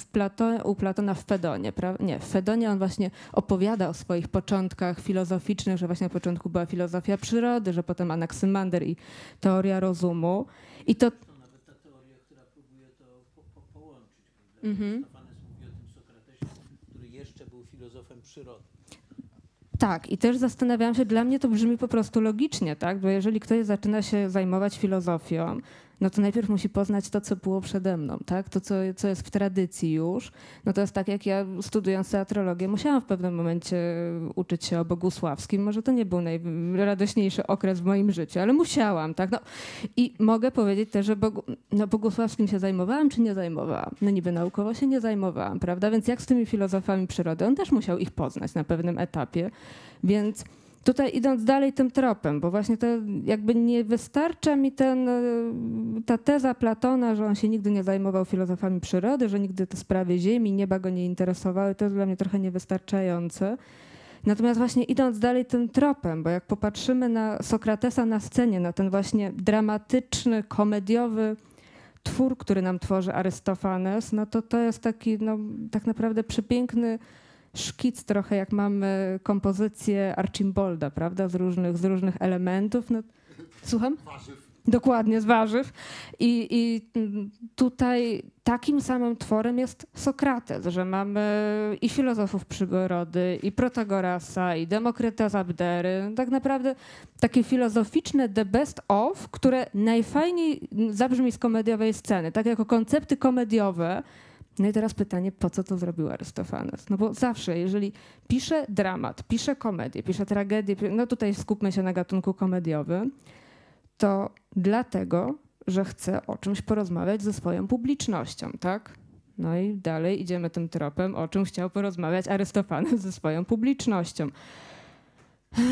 u Platona w Fedonie? Pra, nie, w Fedonie on właśnie opowiada o swoich początkach filozoficznych, że właśnie na początku była filozofia przyrody, że potem Anaksymander i teoria rozumu. I to... to nawet ta teoria, która próbuje to po, po, połączyć. Mhm. Mówi o tym Sokratesie, który jeszcze był filozofem przyrody. Tak, i też zastanawiałam się, dla mnie to brzmi po prostu logicznie, tak? Bo jeżeli ktoś zaczyna się zajmować filozofią, no to najpierw musi poznać to, co było przede mną, tak? To, co, co jest w tradycji już. No to jest tak, jak ja studiując teatrologię musiałam w pewnym momencie uczyć się o Bogusławskim. Może to nie był najradośniejszy okres w moim życiu, ale musiałam, tak? No, I mogę powiedzieć też, że Bogu, no, Bogusławskim się zajmowałam, czy nie zajmowałam? No niby naukowo się nie zajmowałam, prawda? Więc jak z tymi filozofami przyrody? On też musiał ich poznać na pewnym etapie, więc tutaj idąc dalej tym tropem, bo właśnie to jakby nie wystarcza mi ten, e, ta teza Platona, że on się nigdy nie zajmował filozofami przyrody, że nigdy te sprawy ziemi, nieba go nie interesowały, to jest dla mnie trochę niewystarczające. Natomiast właśnie idąc dalej tym tropem, bo jak popatrzymy na Sokratesa na scenie, na ten właśnie dramatyczny, komediowy twór, który nam tworzy Arystofanes, no to to jest taki no, tak naprawdę przepiękny szkic trochę jak mamy kompozycję Archimbolda, prawda, z różnych, z różnych elementów. No, słucham? Warzyw. Dokładnie, z warzyw. I, I tutaj takim samym tworem jest Sokrates, że mamy i filozofów przyrody, i Protagorasa, i Demokryta z Abdery. Tak naprawdę takie filozoficzne the best of, które najfajniej zabrzmi z komediowej sceny. Tak jako koncepty komediowe, no i teraz pytanie, po co to zrobił Arystofanes? No bo zawsze, jeżeli pisze dramat, pisze komedię, pisze tragedię, no tutaj skupmy się na gatunku komediowym, to dlatego, że chce o czymś porozmawiać ze swoją publicznością, tak? No i dalej idziemy tym tropem, o czym chciał porozmawiać Arystofanes ze swoją publicznością.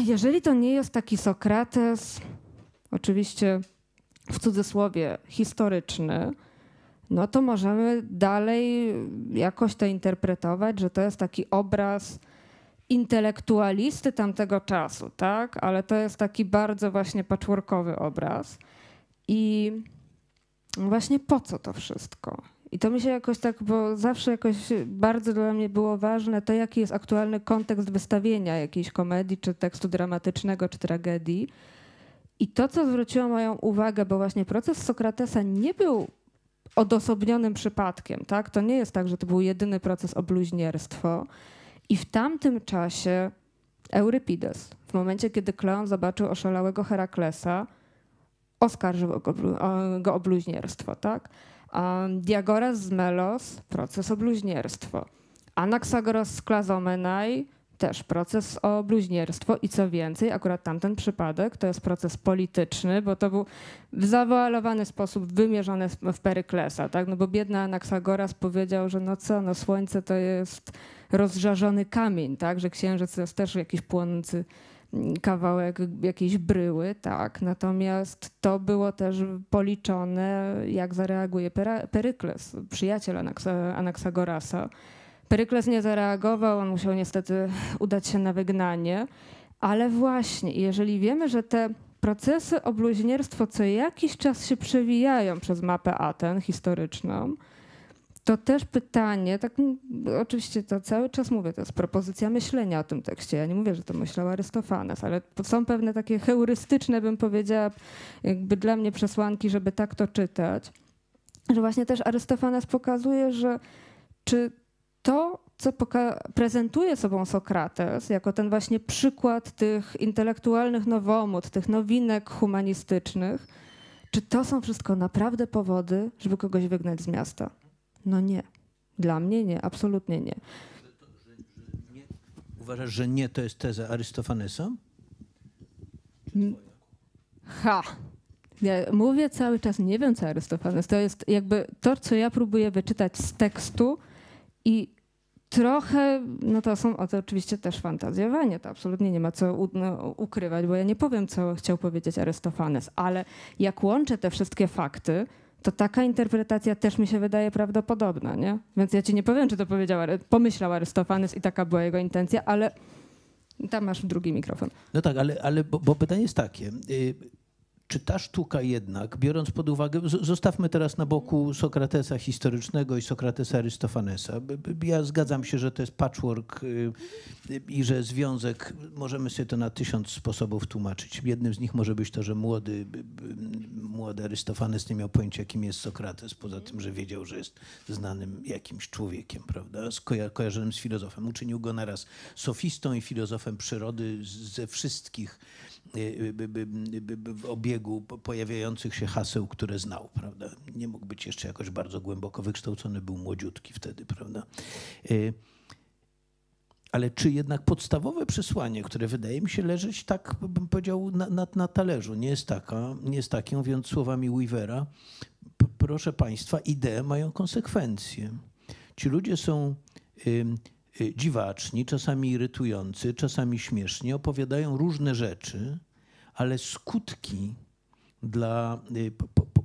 Jeżeli to nie jest taki Sokrates, oczywiście w cudzysłowie historyczny, no to możemy dalej jakoś to interpretować, że to jest taki obraz intelektualisty tamtego czasu, tak? Ale to jest taki bardzo właśnie patchworkowy obraz. I właśnie po co to wszystko? I to mi się jakoś tak, bo zawsze jakoś bardzo dla mnie było ważne to, jaki jest aktualny kontekst wystawienia jakiejś komedii, czy tekstu dramatycznego, czy tragedii. I to, co zwróciło moją uwagę, bo właśnie proces Sokratesa nie był odosobnionym przypadkiem. Tak? To nie jest tak, że to był jedyny proces o bluźnierstwo. I w tamtym czasie Eurypides, w momencie, kiedy Kleon zobaczył oszalałego Heraklesa, oskarżył go, go o bluźnierstwo. Tak? Diagoras z Melos, proces o bluźnierstwo. Anaxagoras z Klazomenai, też proces o bluźnierstwo i co więcej, akurat tamten przypadek to jest proces polityczny, bo to był w zawoalowany sposób wymierzony w Peryklesa, tak? No bo biedna Anaxagoras powiedział, że no co, no słońce to jest rozżarzony kamień, tak? Że księżyc to jest też jakiś płonący kawałek jakiejś bryły, tak. Natomiast to było też policzone, jak zareaguje Perykles, przyjaciel Anaxagorasa. Perykles nie zareagował, on musiał niestety udać się na wygnanie. Ale właśnie, jeżeli wiemy, że te procesy o bluźnierstwo co jakiś czas się przewijają przez mapę Aten historyczną, to też pytanie, tak oczywiście to cały czas mówię, to jest propozycja myślenia o tym tekście. Ja nie mówię, że to myślał Arystofanes, ale są pewne takie heurystyczne, bym powiedziała, jakby dla mnie przesłanki, żeby tak to czytać. Że właśnie też Arystofanes pokazuje, że czy to, co prezentuje sobą Sokrates, jako ten właśnie przykład tych intelektualnych nowomód, tych nowinek humanistycznych, czy to są wszystko naprawdę powody, żeby kogoś wygnać z miasta? No nie. Dla mnie nie, absolutnie nie. Uważasz, że nie to jest teza Arystofanesa? Ha! Ja mówię cały czas, nie wiem co Arystofanes. To jest jakby to, co ja próbuję wyczytać z tekstu i trochę, no to są to oczywiście też fantazjowanie, to absolutnie nie ma co u, no, ukrywać, bo ja nie powiem, co chciał powiedzieć Arystofanes, ale jak łączę te wszystkie fakty, to taka interpretacja też mi się wydaje prawdopodobna, nie? Więc ja ci nie powiem, czy to powiedział, pomyślał Arystofanes i taka była jego intencja, ale Tam masz drugi mikrofon. No tak, ale, ale bo, bo pytanie jest takie. Y, czy ta sztuka jednak, biorąc pod uwagę, zostawmy teraz na boku Sokratesa historycznego i Sokratesa Arystofanesa. Ja zgadzam się, że to jest patchwork y, i że związek, możemy sobie to na tysiąc sposobów tłumaczyć. Jednym z nich może być to, że młody, młody Arystofanes nie miał pojęcia, kim jest Sokrates, poza tym, że wiedział, że jest znanym jakimś człowiekiem, prawda, kojarzonym z filozofem. Uczynił go naraz sofistą i filozofem przyrody ze wszystkich w obiegu pojawiających się haseł, które znał, prawda? Nie mógł być jeszcze jakoś bardzo głęboko wykształcony, był młodziutki wtedy, prawda? Y, ale czy jednak podstawowe przesłanie, które wydaje mi się leżeć tak, bym powiedział, na, na, na talerzu, nie jest, taka, nie jest takie, mówiąc słowami Weavera, proszę Państwa, idee mają konsekwencje. Ci ludzie są Y, dziwaczni, czasami irytujący, czasami śmieszni, opowiadają różne rzeczy, ale skutki dla y,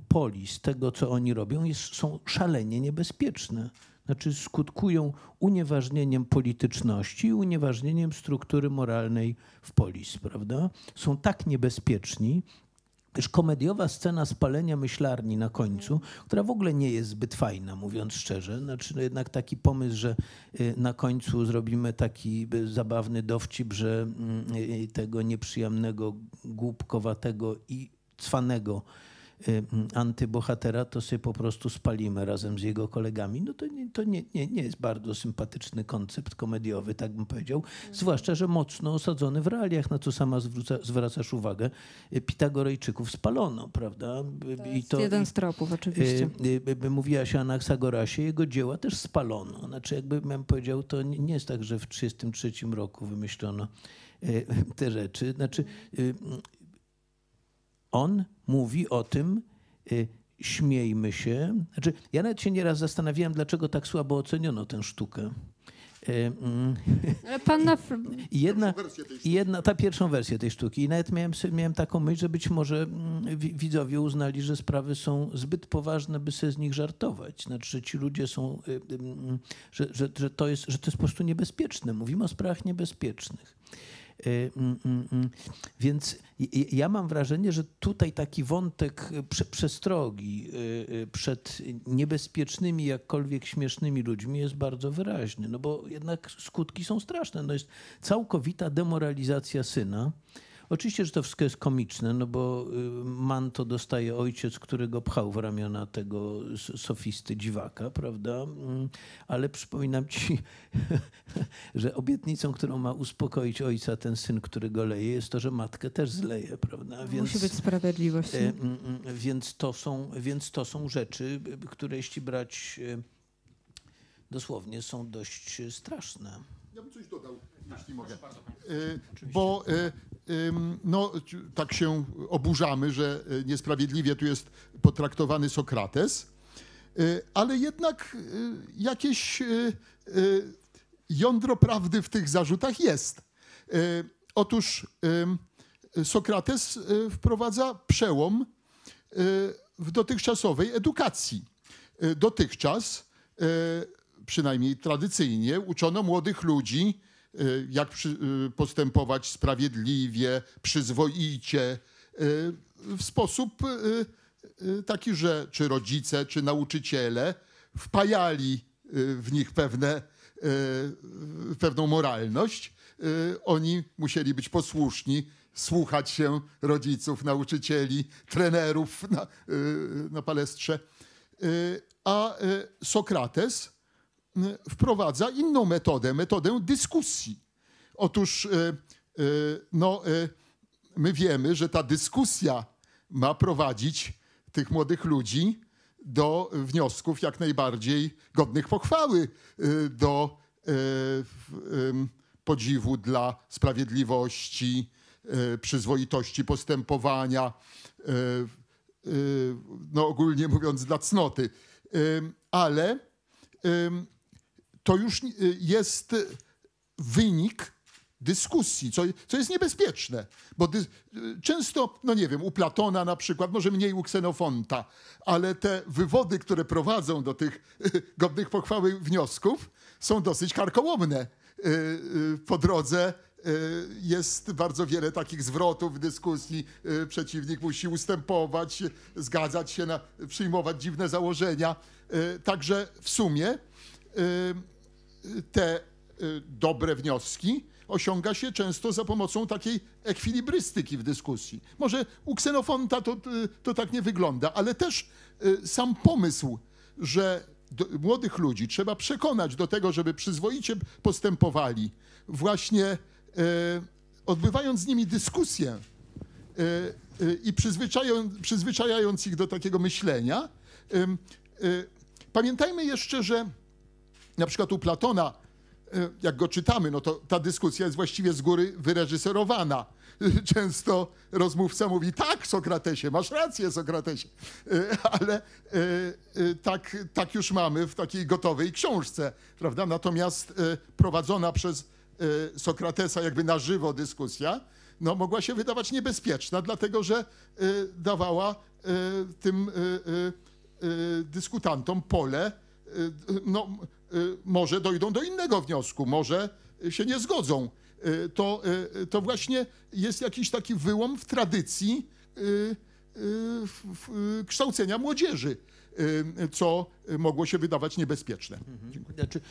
polis, tego co oni robią, jest, są szalenie niebezpieczne. Znaczy skutkują unieważnieniem polityczności i unieważnieniem struktury moralnej w polis, prawda? Są tak niebezpieczni, też komediowa scena spalenia myślarni na końcu, która w ogóle nie jest zbyt fajna, mówiąc szczerze. Znaczy, no jednak taki pomysł, że y, na końcu zrobimy taki y, zabawny dowcip, że mm, y, tego nieprzyjemnego, głupkowatego i cwanego antybohatera, to sobie po prostu spalimy razem z jego kolegami. No to, nie, to nie, nie, nie jest bardzo sympatyczny koncept komediowy, tak bym powiedział. Zwłaszcza, że mocno osadzony w realiach, na co sama zwróca, zwracasz uwagę. Y, Pitagorejczyków spalono, prawda? To I to jeden z tropów, oczywiście. Y, mówiła się o Anaksagorasie, jego dzieła też spalono. Znaczy, jakby bym powiedział, to nie jest tak, że w 1933 roku wymyślono te rzeczy. Znaczy, on mówi o tym, y, śmiejmy się. Znaczy, ja nawet się nieraz zastanawiałem, dlaczego tak słabo oceniono tę sztukę. Y, mm. Ale pan na... jedna, jedna, ta pierwszą wersję tej sztuki. I nawet miałem, miałem taką myśl, że być może mm, widzowie uznali, że sprawy są zbyt poważne, by sobie z nich żartować. Znaczy, że ci ludzie są, y, mm, że, że, że, to jest, że to jest po prostu niebezpieczne. Mówimy o sprawach niebezpiecznych. Y, mm, mm, mm. Więc ja mam wrażenie, że tutaj taki wątek przestrogi y, y, przed niebezpiecznymi, jakkolwiek śmiesznymi ludźmi jest bardzo wyraźny, no bo jednak skutki są straszne. No jest całkowita demoralizacja syna. Oczywiście, że to wszystko jest komiczne, no bo y, manto dostaje ojciec, który go pchał w ramiona tego sofisty dziwaka, prawda? Mm, ale przypominam ci, że obietnicą, którą ma uspokoić ojca ten syn, który go leje, jest to, że matkę też zleje, prawda? Więc, Musi być sprawiedliwość. E, mm, mm, więc to, są, więc to są rzeczy, które jeśli brać e, dosłownie, są dość straszne. Ja bym coś dodał, jeśli mogę. E, bo no, tak się oburzamy, że e, niesprawiedliwie tu jest potraktowany Sokrates, ale jednak jakieś jądro prawdy w tych zarzutach jest. Otóż Sokrates wprowadza przełom w dotychczasowej edukacji. Dotychczas, przynajmniej tradycyjnie, uczono młodych ludzi, Y, jak przy, y, postępować sprawiedliwie, przyzwoicie, y, w sposób taki, że czy rodzice, czy nauczyciele wpajali w nich pewne, pewną moralność. Oni musieli być posłuszni, słuchać się rodziców, nauczycieli, trenerów na, na palestrze. A Sokrates wprowadza inną metodę, metodę dyskusji. Otóż e, e, no, e, my wiemy, że ta dyskusja ma prowadzić tych młodych ludzi do wniosków jak najbardziej godnych pochwały, do podziwu dla sprawiedliwości, przyzwoitości postępowania, no ogólnie mówiąc dla cnoty. Ale to już y, jest wynik dyskusji, co, co jest niebezpieczne, bo dy, często, no nie wiem, u Platona na przykład, może mniej u Ksenofonta, ale te wywody, które prowadzą do tych godnych pochwały wniosków, są dosyć karkołomne. Y, y, po drodze jest bardzo wiele takich zwrotów w dyskusji. Przeciwnik musi ustępować, zgadzać się, na, przyjmować dziwne założenia. Także w sumie te dobre wnioski osiąga się często za pomocą takiej ekwilibrystyki w dyskusji. Może u Ksenofonta to, to tak nie wygląda, ale też sam pomysł, że do, młodych ludzi trzeba przekonać do tego, żeby przyzwoicie postępowali, właśnie e, odbywając z nimi dyskusję e, e, i przyzwyczajając, przyzwyczajając ich do takiego myślenia. Pamiętajmy jeszcze, że na przykład u Platona, jak go czytamy, no to ta dyskusja jest właściwie z góry wyreżyserowana często rozmówca mówi, tak, Sokratesie, masz rację, Sokratesie, e, ale e, e, tak, tak już mamy w takiej gotowej książce, prawda? Natomiast prowadzona przez Sokratesa jakby na żywo dyskusja, no, mogła się wydawać niebezpieczna, dlatego że dawała tym dyskutantom pole, no, może dojdą do innego wniosku, może się nie zgodzą Y, to, y, to właśnie jest jakiś taki wyłom w tradycji y, kształcenia młodzieży co mogło się wydawać niebezpieczne. Mhm. Znaczy,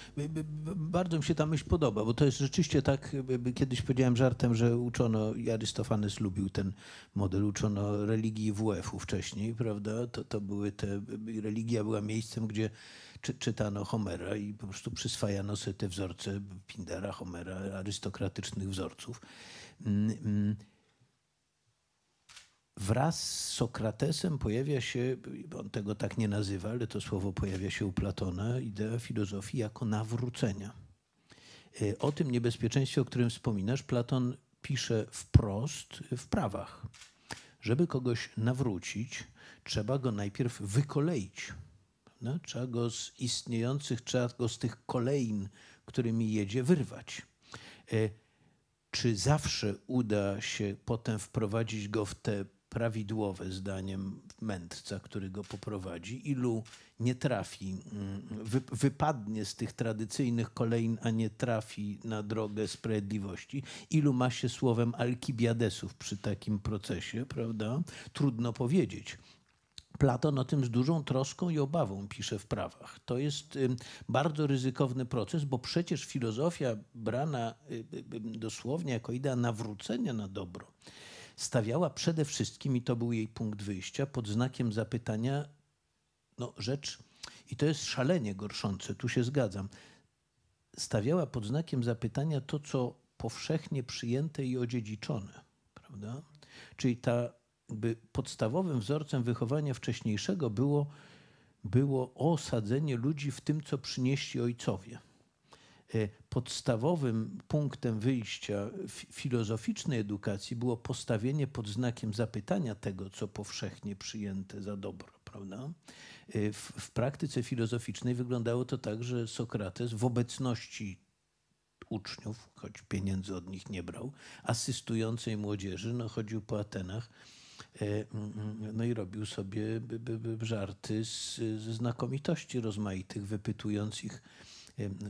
bardzo mi się ta myśl podoba, bo to jest rzeczywiście tak, kiedyś powiedziałem żartem, że uczono, Arystofanes lubił ten model, uczono religii WF-u wcześniej, prawda? To, to były te, religia była miejscem, gdzie czy, czytano Homera i po prostu przyswajano sobie te wzorce Pindera, Homera, arystokratycznych wzorców. Mm, mm. Wraz z Sokratesem pojawia się, on tego tak nie nazywa, ale to słowo pojawia się u Platona, idea filozofii jako nawrócenia. E, o tym niebezpieczeństwie, o którym wspominasz, Platon pisze wprost w prawach. Żeby kogoś nawrócić, trzeba go najpierw wykoleić. No, trzeba go z istniejących, trzeba go z tych kolejn, którymi jedzie, wyrwać. E, czy zawsze uda się potem wprowadzić go w te prawidłowe, zdaniem mędrca, który go poprowadzi? Ilu nie trafi, mm, wy, wypadnie z tych tradycyjnych kolejn, a nie trafi na drogę sprawiedliwości? Ilu ma się słowem alkibiadesów przy takim procesie, prawda? Trudno powiedzieć. Platon o tym z dużą troską i obawą pisze w prawach. To jest bardzo ryzykowny proces, bo przecież filozofia brana y, y, dosłownie jako idea nawrócenia na dobro stawiała przede wszystkim, i to był jej punkt wyjścia, pod znakiem zapytania no, rzecz, i to jest szalenie gorszące, tu się zgadzam, stawiała pod znakiem zapytania to, co powszechnie przyjęte i odziedziczone. Prawda? Czyli ta jakby podstawowym wzorcem wychowania wcześniejszego było, było osadzenie ludzi w tym, co przynieśli ojcowie. E, podstawowym punktem wyjścia filozoficznej edukacji było postawienie pod znakiem zapytania tego, co powszechnie przyjęte za dobro. Prawda? E, w, w praktyce filozoficznej wyglądało to tak, że Sokrates w obecności uczniów, choć pieniędzy od nich nie brał, asystującej młodzieży, no, chodził po Atenach no i robił sobie żarty z, znakomitości rozmaitych, wypytując ich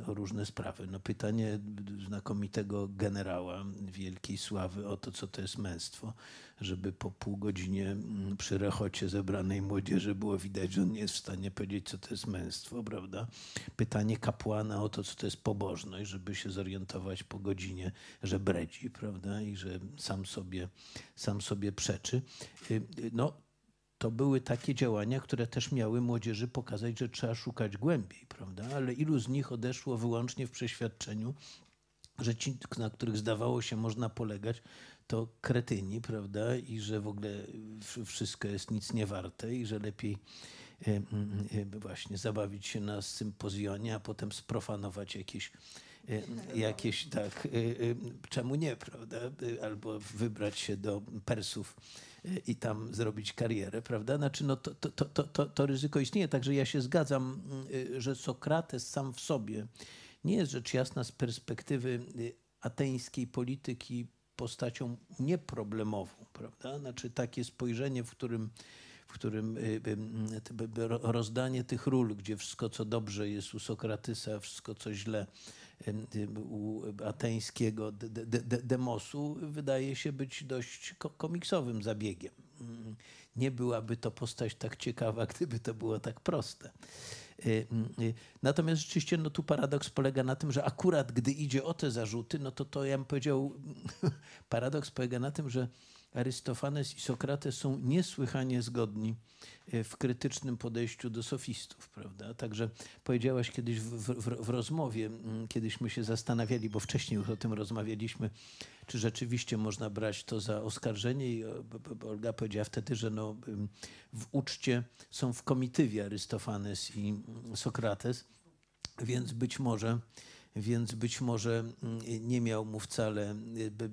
o różne sprawy. No pytanie znakomitego generała wielkiej sławy o to, co to jest męstwo, żeby po pół godzinie mm, przy rechocie zebranej młodzieży było widać, że on nie jest w stanie powiedzieć, co to jest męstwo, prawda? Pytanie kapłana o to, co to jest pobożność, żeby się zorientować po godzinie, że bredzi, prawda? I że sam sobie, sam sobie przeczy. Y, y, no, to były takie działania, które też miały młodzieży pokazać, że trzeba szukać głębiej, prawda? Ale ilu z nich odeszło wyłącznie w przeświadczeniu, że ci, na których zdawało się można polegać, to kretyni, prawda? I że w ogóle wszystko jest nic nie warte i że lepiej właśnie zabawić się na sympozjonie, a potem sprofanować jakieś jakieś tak, czemu nie, prawda? Albo wybrać się do Persów i tam zrobić karierę, prawda? Znaczy, no to, to, to, to, to ryzyko istnieje, także ja się zgadzam, y, że Sokrates sam w sobie nie jest rzecz jasna z perspektywy y, ateńskiej polityki postacią nieproblemową, prawda? Znaczy takie spojrzenie, w którym w którym y, rozdanie tych ról, gdzie wszystko co dobrze jest u Sokratysa, wszystko co źle u ateńskiego de, de, de, demosu wydaje się być dość komiksowym zabiegiem. Mm, nie byłaby to postać tak ciekawa, gdyby to było tak proste. Y, natomiast rzeczywiście no tu paradoks polega na tym, że akurat gdy idzie o te zarzuty, no to to ja bym powiedział, paradoks polega na tym, że Arystofanes i Sokrates są niesłychanie zgodni e, w krytycznym podejściu do sofistów, prawda? Także powiedziałaś kiedyś w, w, w, rozmowie, kiedyśmy się zastanawiali, bo wcześniej już o tym rozmawialiśmy, czy rzeczywiście można brać to za oskarżenie i Olga powiedziała wtedy, że no, w uczcie są w komitywie Arystofanes i Sokrates, więc być może więc być może mm, nie miał mu wcale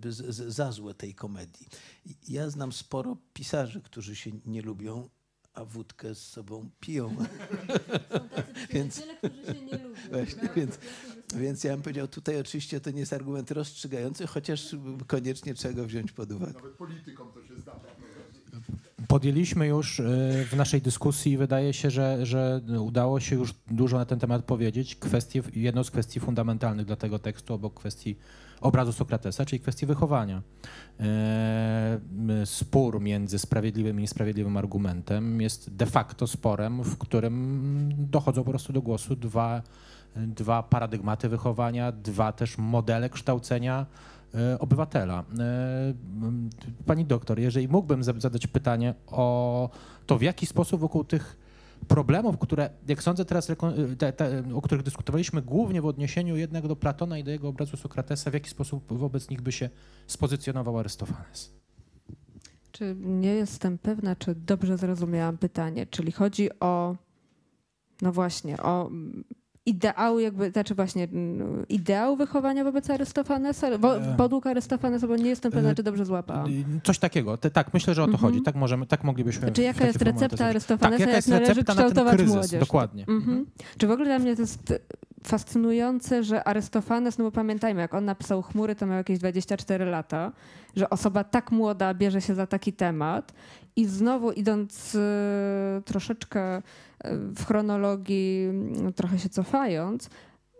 y, za złe tej komedii. Ja znam sporo pisarzy, którzy się nie lubią, a wódkę z sobą piją. Są tacy więc, którzy się nie lubią. Właśnie, więc, więc ja bym powiedział, tutaj oczywiście to nie jest argument rozstrzygający, chociaż koniecznie trzeba go wziąć pod uwagę. Nawet politykom to się zdarza podjęliśmy już e, w naszej dyskusji, wydaje się, że, że udało się już dużo na ten temat powiedzieć. Kwestie, jedną z kwestii fundamentalnych dla tego tekstu, obok kwestii obrazu Sokratesa, czyli kwestii wychowania. E, spór między sprawiedliwym i niesprawiedliwym argumentem jest de facto sporem, w którym dochodzą po prostu do głosu dwa, dwa paradygmaty wychowania, dwa też modele kształcenia obywatela. E, pani doktor, jeżeli mógłbym zadać pytanie o to, w jaki sposób wokół tych problemów, które, jak sądzę teraz, te, te, o których dyskutowaliśmy głównie w odniesieniu jednak do Platona i do jego obrazu Sokratesa, w jaki sposób wobec nich by się spozycjonował Arystofanes? Czy nie jestem pewna, czy dobrze zrozumiałam pytanie, czyli chodzi o, no właśnie, o ideału jakby, znaczy właśnie mm, ideału wychowania wobec Arystofanesa, bo, e. podług Arystofanesa, bo nie jestem pewna, e, czy dobrze złapałam. Coś takiego, tak, myślę, że o to mm -hmm. chodzi, tak możemy, tak moglibyśmy... Czy jaka jest recepta Arystofanesa, tak, jaka jest jak należy kształtować kryzys, młodzież? Dokładnie. Mm -hmm. Czy w ogóle dla mnie to jest fascynujące, że Arystofanes, no bo pamiętajmy, jak on napisał Chmury, to miał jakieś 24 lata, że osoba tak młoda bierze się za taki temat i znowu idąc y, troszeczkę w chronologii, mm, trochę się cofając,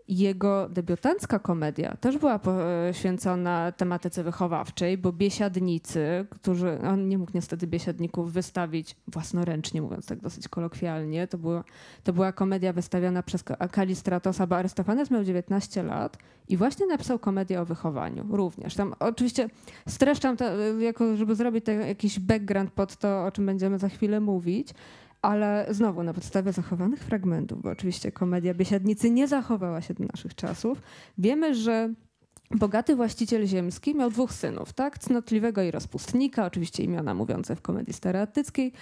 jego debiutancka komedia też była poświęcona tematyce wychowawczej, bo biesiadnicy, którzy, on nie mógł niestety biesiadników wystawić własnoręcznie, mówiąc tak dosyć kolokwialnie, to, było, to była komedia wystawiona przez Kalistratosa, bo Arystofanes miał 19 lat i właśnie napisał komedię o wychowaniu również. Tam oczywiście streszczam to, jako żeby zrobić jakiś background pod to, o czym będziemy za chwilę mówić, ale znowu na podstawie zachowanych fragmentów, bo oczywiście komedia Biesiadnicy nie zachowała się do naszych czasów, wiemy, że bogaty właściciel ziemski miał dwóch synów, tak? Cnotliwego i rozpustnika, oczywiście imiona mówiące w komedii stereotyckiej.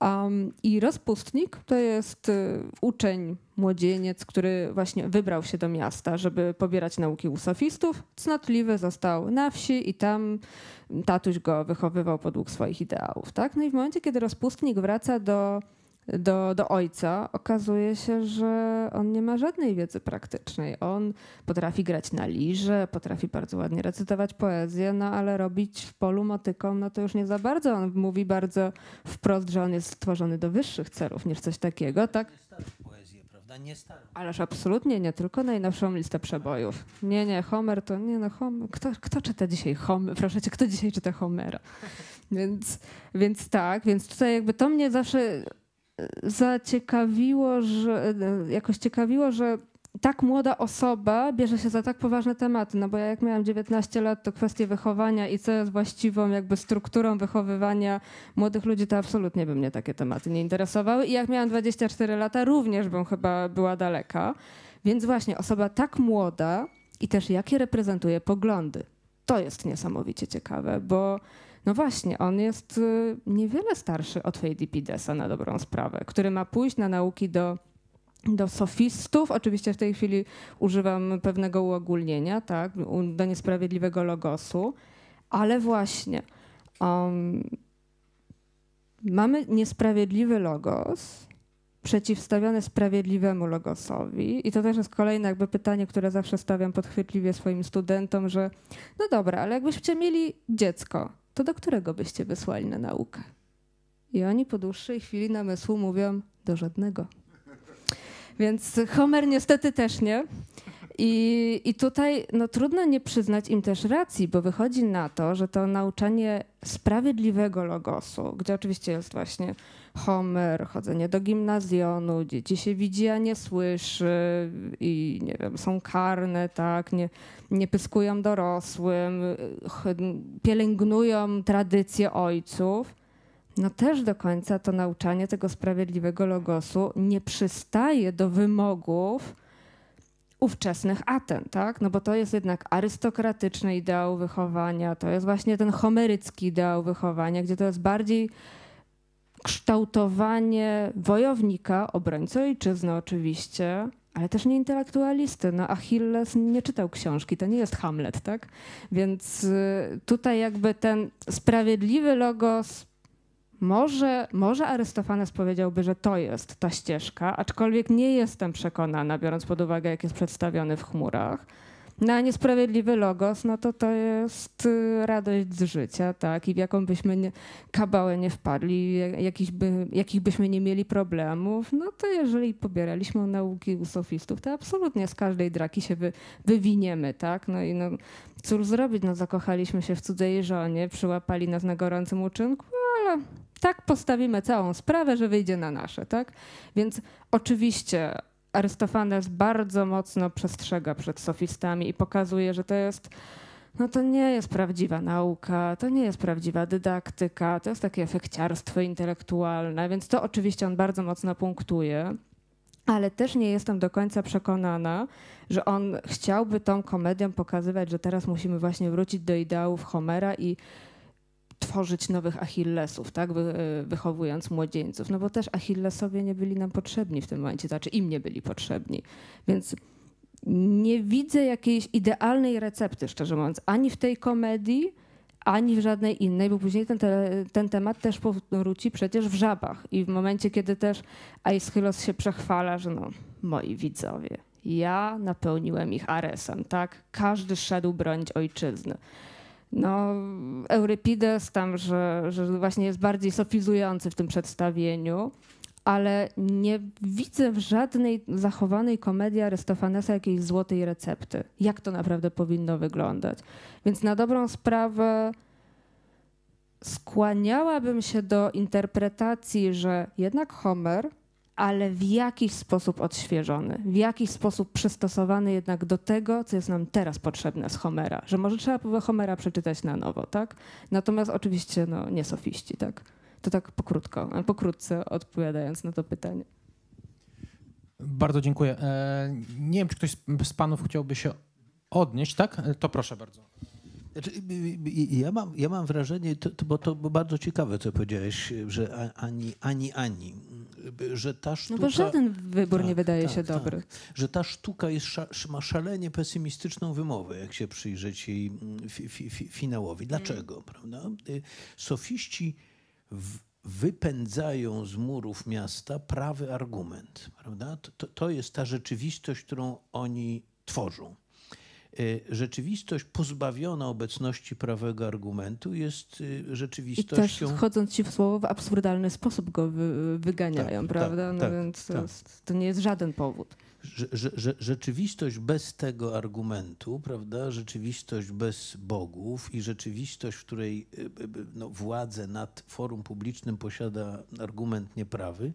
Um, I rozpustnik to jest y, uczeń, młodzieniec, który właśnie wybrał się do miasta, żeby pobierać nauki u sofistów. Cnotliwy został na wsi i tam tatuś go wychowywał podług swoich ideałów. Tak? No i w momencie, kiedy rozpustnik wraca do do, do ojca, okazuje się, że on nie ma żadnej wiedzy praktycznej. On potrafi grać na liże, potrafi bardzo ładnie recytować poezję, no ale robić w polu motyką, no to już nie za bardzo. On mówi bardzo wprost, że on jest stworzony do wyższych celów niż coś takiego, tak? Nie starą. Ależ absolutnie nie, tylko najnowszą listę przebojów. Nie, nie, Homer to nie no, Homer. Kto, kto czyta dzisiaj Homer? Proszę cię, kto dzisiaj czyta Homera? Więc, więc tak, więc tutaj jakby to mnie zawsze zaciekawiło, że jakoś ciekawiło, że tak młoda osoba bierze się za tak poważne tematy, no bo ja jak miałam 19 lat, to kwestie wychowania i co jest właściwą jakby strukturą wychowywania młodych ludzi, to absolutnie by mnie takie tematy nie interesowały i jak miałam 24 lata, również bym chyba była daleka. Więc właśnie osoba tak młoda i też jakie reprezentuje poglądy, to jest niesamowicie ciekawe, bo no właśnie, on jest y, niewiele starszy od Feydipidesa na dobrą sprawę, który ma pójść na nauki do do sofistów, oczywiście w tej chwili używam pewnego uogólnienia, tak, do niesprawiedliwego logosu, ale właśnie um, mamy niesprawiedliwy logos przeciwstawiony sprawiedliwemu logosowi i to też jest kolejne jakby pytanie, które zawsze stawiam podchwytliwie swoim studentom, że no dobra, ale jakbyście mieli dziecko, to do którego byście wysłali na naukę? I oni po dłuższej chwili namysłu mówią do żadnego. Więc Homer niestety też nie. I, I tutaj no, trudno nie przyznać im też racji, bo wychodzi na to, że to nauczanie sprawiedliwego logosu, gdzie oczywiście jest właśnie Homer, chodzenie do gimnazjonu, dzieci się widzi, a nie słyszy i nie wiem, są karne, tak, nie, nie pyskują dorosłym, pielęgnują tradycje ojców. No też do końca to nauczanie tego sprawiedliwego logosu nie przystaje do wymogów, ówczesnych Aten, tak? No bo to jest jednak arystokratyczny ideał wychowania, to jest właśnie ten homerycki ideał wychowania, gdzie to jest bardziej kształtowanie wojownika, obrońcy ojczyzny oczywiście, ale też nie intelektualisty. No Achilles nie czytał książki, to nie jest Hamlet, tak? Więc y, tutaj jakby ten sprawiedliwy logos może, może Arystofanes powiedziałby, że to jest ta ścieżka, aczkolwiek nie jestem przekonana, biorąc pod uwagę, jak jest przedstawiony w chmurach. Na niesprawiedliwy logos, no to to jest y, radość z życia, tak? I w jaką byśmy nie, kabałę nie wpadli, jakiś by, jakich byśmy nie mieli problemów, no to jeżeli pobieraliśmy nauki u sofistów, to absolutnie z każdej draki się wy, wywiniemy, tak? No i no, cóż zrobić, no zakochaliśmy się w cudzej żonie, przyłapali nas na gorącym uczynku, ale tak postawimy całą sprawę, że wyjdzie na nasze, tak? Więc oczywiście Arystofanes bardzo mocno przestrzega przed sofistami i pokazuje, że to jest no to nie jest prawdziwa nauka, to nie jest prawdziwa dydaktyka, to jest takie efekciarstwo intelektualne, więc to oczywiście on bardzo mocno punktuje, ale też nie jestem do końca przekonana, że on chciałby tą komedią pokazywać, że teraz musimy właśnie wrócić do ideałów Homera i tworzyć nowych Achillesów, tak, Wy, e, wychowując młodzieńców, no bo też Achillesowie nie byli nam potrzebni w tym momencie, znaczy im nie byli potrzebni. Więc nie widzę jakiejś idealnej recepty, szczerze mówiąc, ani w tej komedii, ani w żadnej innej, bo później ten, te, ten temat też powróci przecież w żabach. I w momencie, kiedy też Aeschylus się przechwala, że no, moi widzowie, ja napełniłem ich aresem, tak? Każdy szedł bronić ojczyzny. No, Eurypides tam, że, że właśnie jest bardziej sofizujący w tym przedstawieniu, ale nie widzę w żadnej zachowanej komedii Arystofanesa jakiejś złotej recepty, jak to naprawdę powinno wyglądać. Więc na dobrą sprawę skłaniałabym się do interpretacji, że jednak Homer ale w jakiś sposób odświeżony, w jakiś sposób przystosowany jednak do tego, co jest nam teraz potrzebne z Homera, że może trzeba było Homera przeczytać na nowo, tak? Natomiast oczywiście no, nie sofiści, tak? To tak pokrótko, pokrótce odpowiadając na to pytanie. Bardzo dziękuję. E, nie wiem, czy ktoś z panów chciałby się odnieść, tak? E, to proszę bardzo. Znaczy, ja, mam, ja mam wrażenie, to, to, bo to bardzo ciekawe, co powiedziałeś, że ani, ani, ani że ta sztuka... No bo żaden wybór tak, nie wydaje tak, się tak. dobry. Że ta sztuka jest, ma szalenie pesymistyczną wymowę, jak się przyjrzeć jej mm, fi, fi, fi, finałowi. Dlaczego? Mm. Prawda? Y, sofiści w, wypędzają z murów miasta prawy argument. Prawda? To, to jest ta rzeczywistość, którą oni tworzą. Y, rzeczywistość pozbawiona obecności prawego argumentu jest y, rzeczywistością... I też, wchodząc ci w słowo, w absurdalny sposób go wy, wyganiają, tak, prawda? Tak, no tak, więc to, tak. jest, to nie jest żaden powód. Że, że, rzeczywistość bez tego argumentu, prawda? Rzeczywistość bez bogów i rzeczywistość, w której y, no, władzę nad forum publicznym posiada argument nieprawy,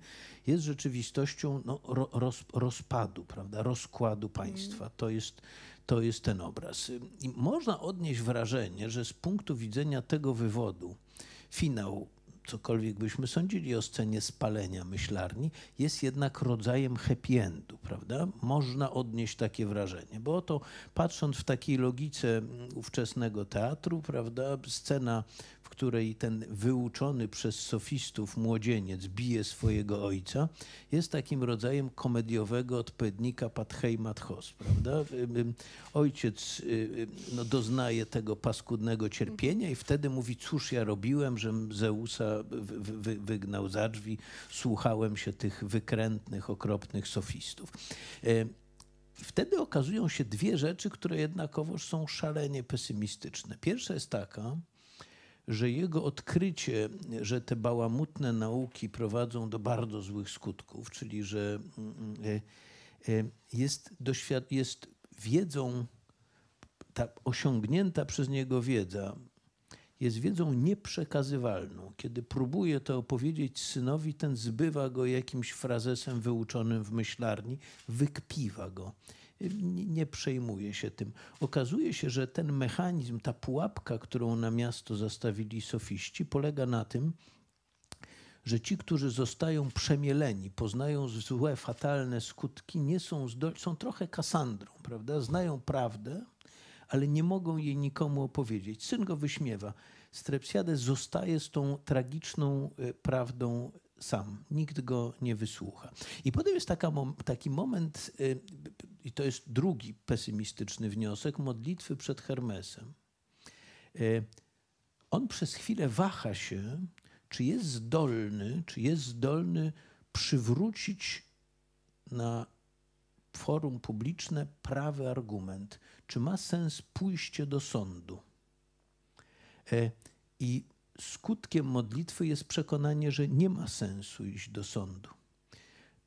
jest rzeczywistością no, roz, rozpadu, prawda? Rozkładu państwa. To jest to jest ten obraz. I można odnieść wrażenie, że z punktu widzenia tego wywodu finał, cokolwiek byśmy sądzili o scenie spalenia myślarni, jest jednak rodzajem happy endu, prawda? Można odnieść takie wrażenie, bo oto patrząc w takiej logice ówczesnego teatru, prawda, scena której ten wyuczony przez sofistów młodzieniec bije swojego ojca, jest takim rodzajem komediowego odpowiednika Pathei Mathos, prawda? Ojciec y, y, no, doznaje tego paskudnego cierpienia i wtedy mówi, cóż ja robiłem, że Zeusa wygnał za drzwi, słuchałem się tych wykrętnych, okropnych sofistów. E, wtedy okazują się dwie rzeczy, które jednakowoż są szalenie pesymistyczne. Pierwsza jest taka, że jego odkrycie, że te bałamutne nauki prowadzą do bardzo złych skutków, czyli że mm, e, e, jest, jest wiedzą, ta osiągnięta przez niego wiedza jest wiedzą nieprzekazywalną. Kiedy próbuje to opowiedzieć synowi, ten zbywa go jakimś frazesem wyuczonym w myślarni, wykpiwa go. Nie, przejmuje się tym. Okazuje się, że ten mechanizm, ta pułapka, którą na miasto zastawili sofiści, polega na tym, że ci, którzy zostają przemieleni, poznają złe, fatalne skutki, nie są, zdolni, są trochę Kasandrą, prawda? Znają prawdę, ale nie mogą jej nikomu opowiedzieć. Syn go wyśmiewa. Strepsiades zostaje z tą tragiczną e, prawdą sam. Nikt go nie wysłucha. I potem jest taka, taki moment, e, i to jest drugi pesymistyczny wniosek, modlitwy przed Hermesem. E, on przez chwilę waha się, czy jest zdolny, czy jest zdolny przywrócić na forum publiczne prawy argument, czy ma sens pójście do sądu. E, I skutkiem modlitwy jest przekonanie, że nie ma sensu iść do sądu.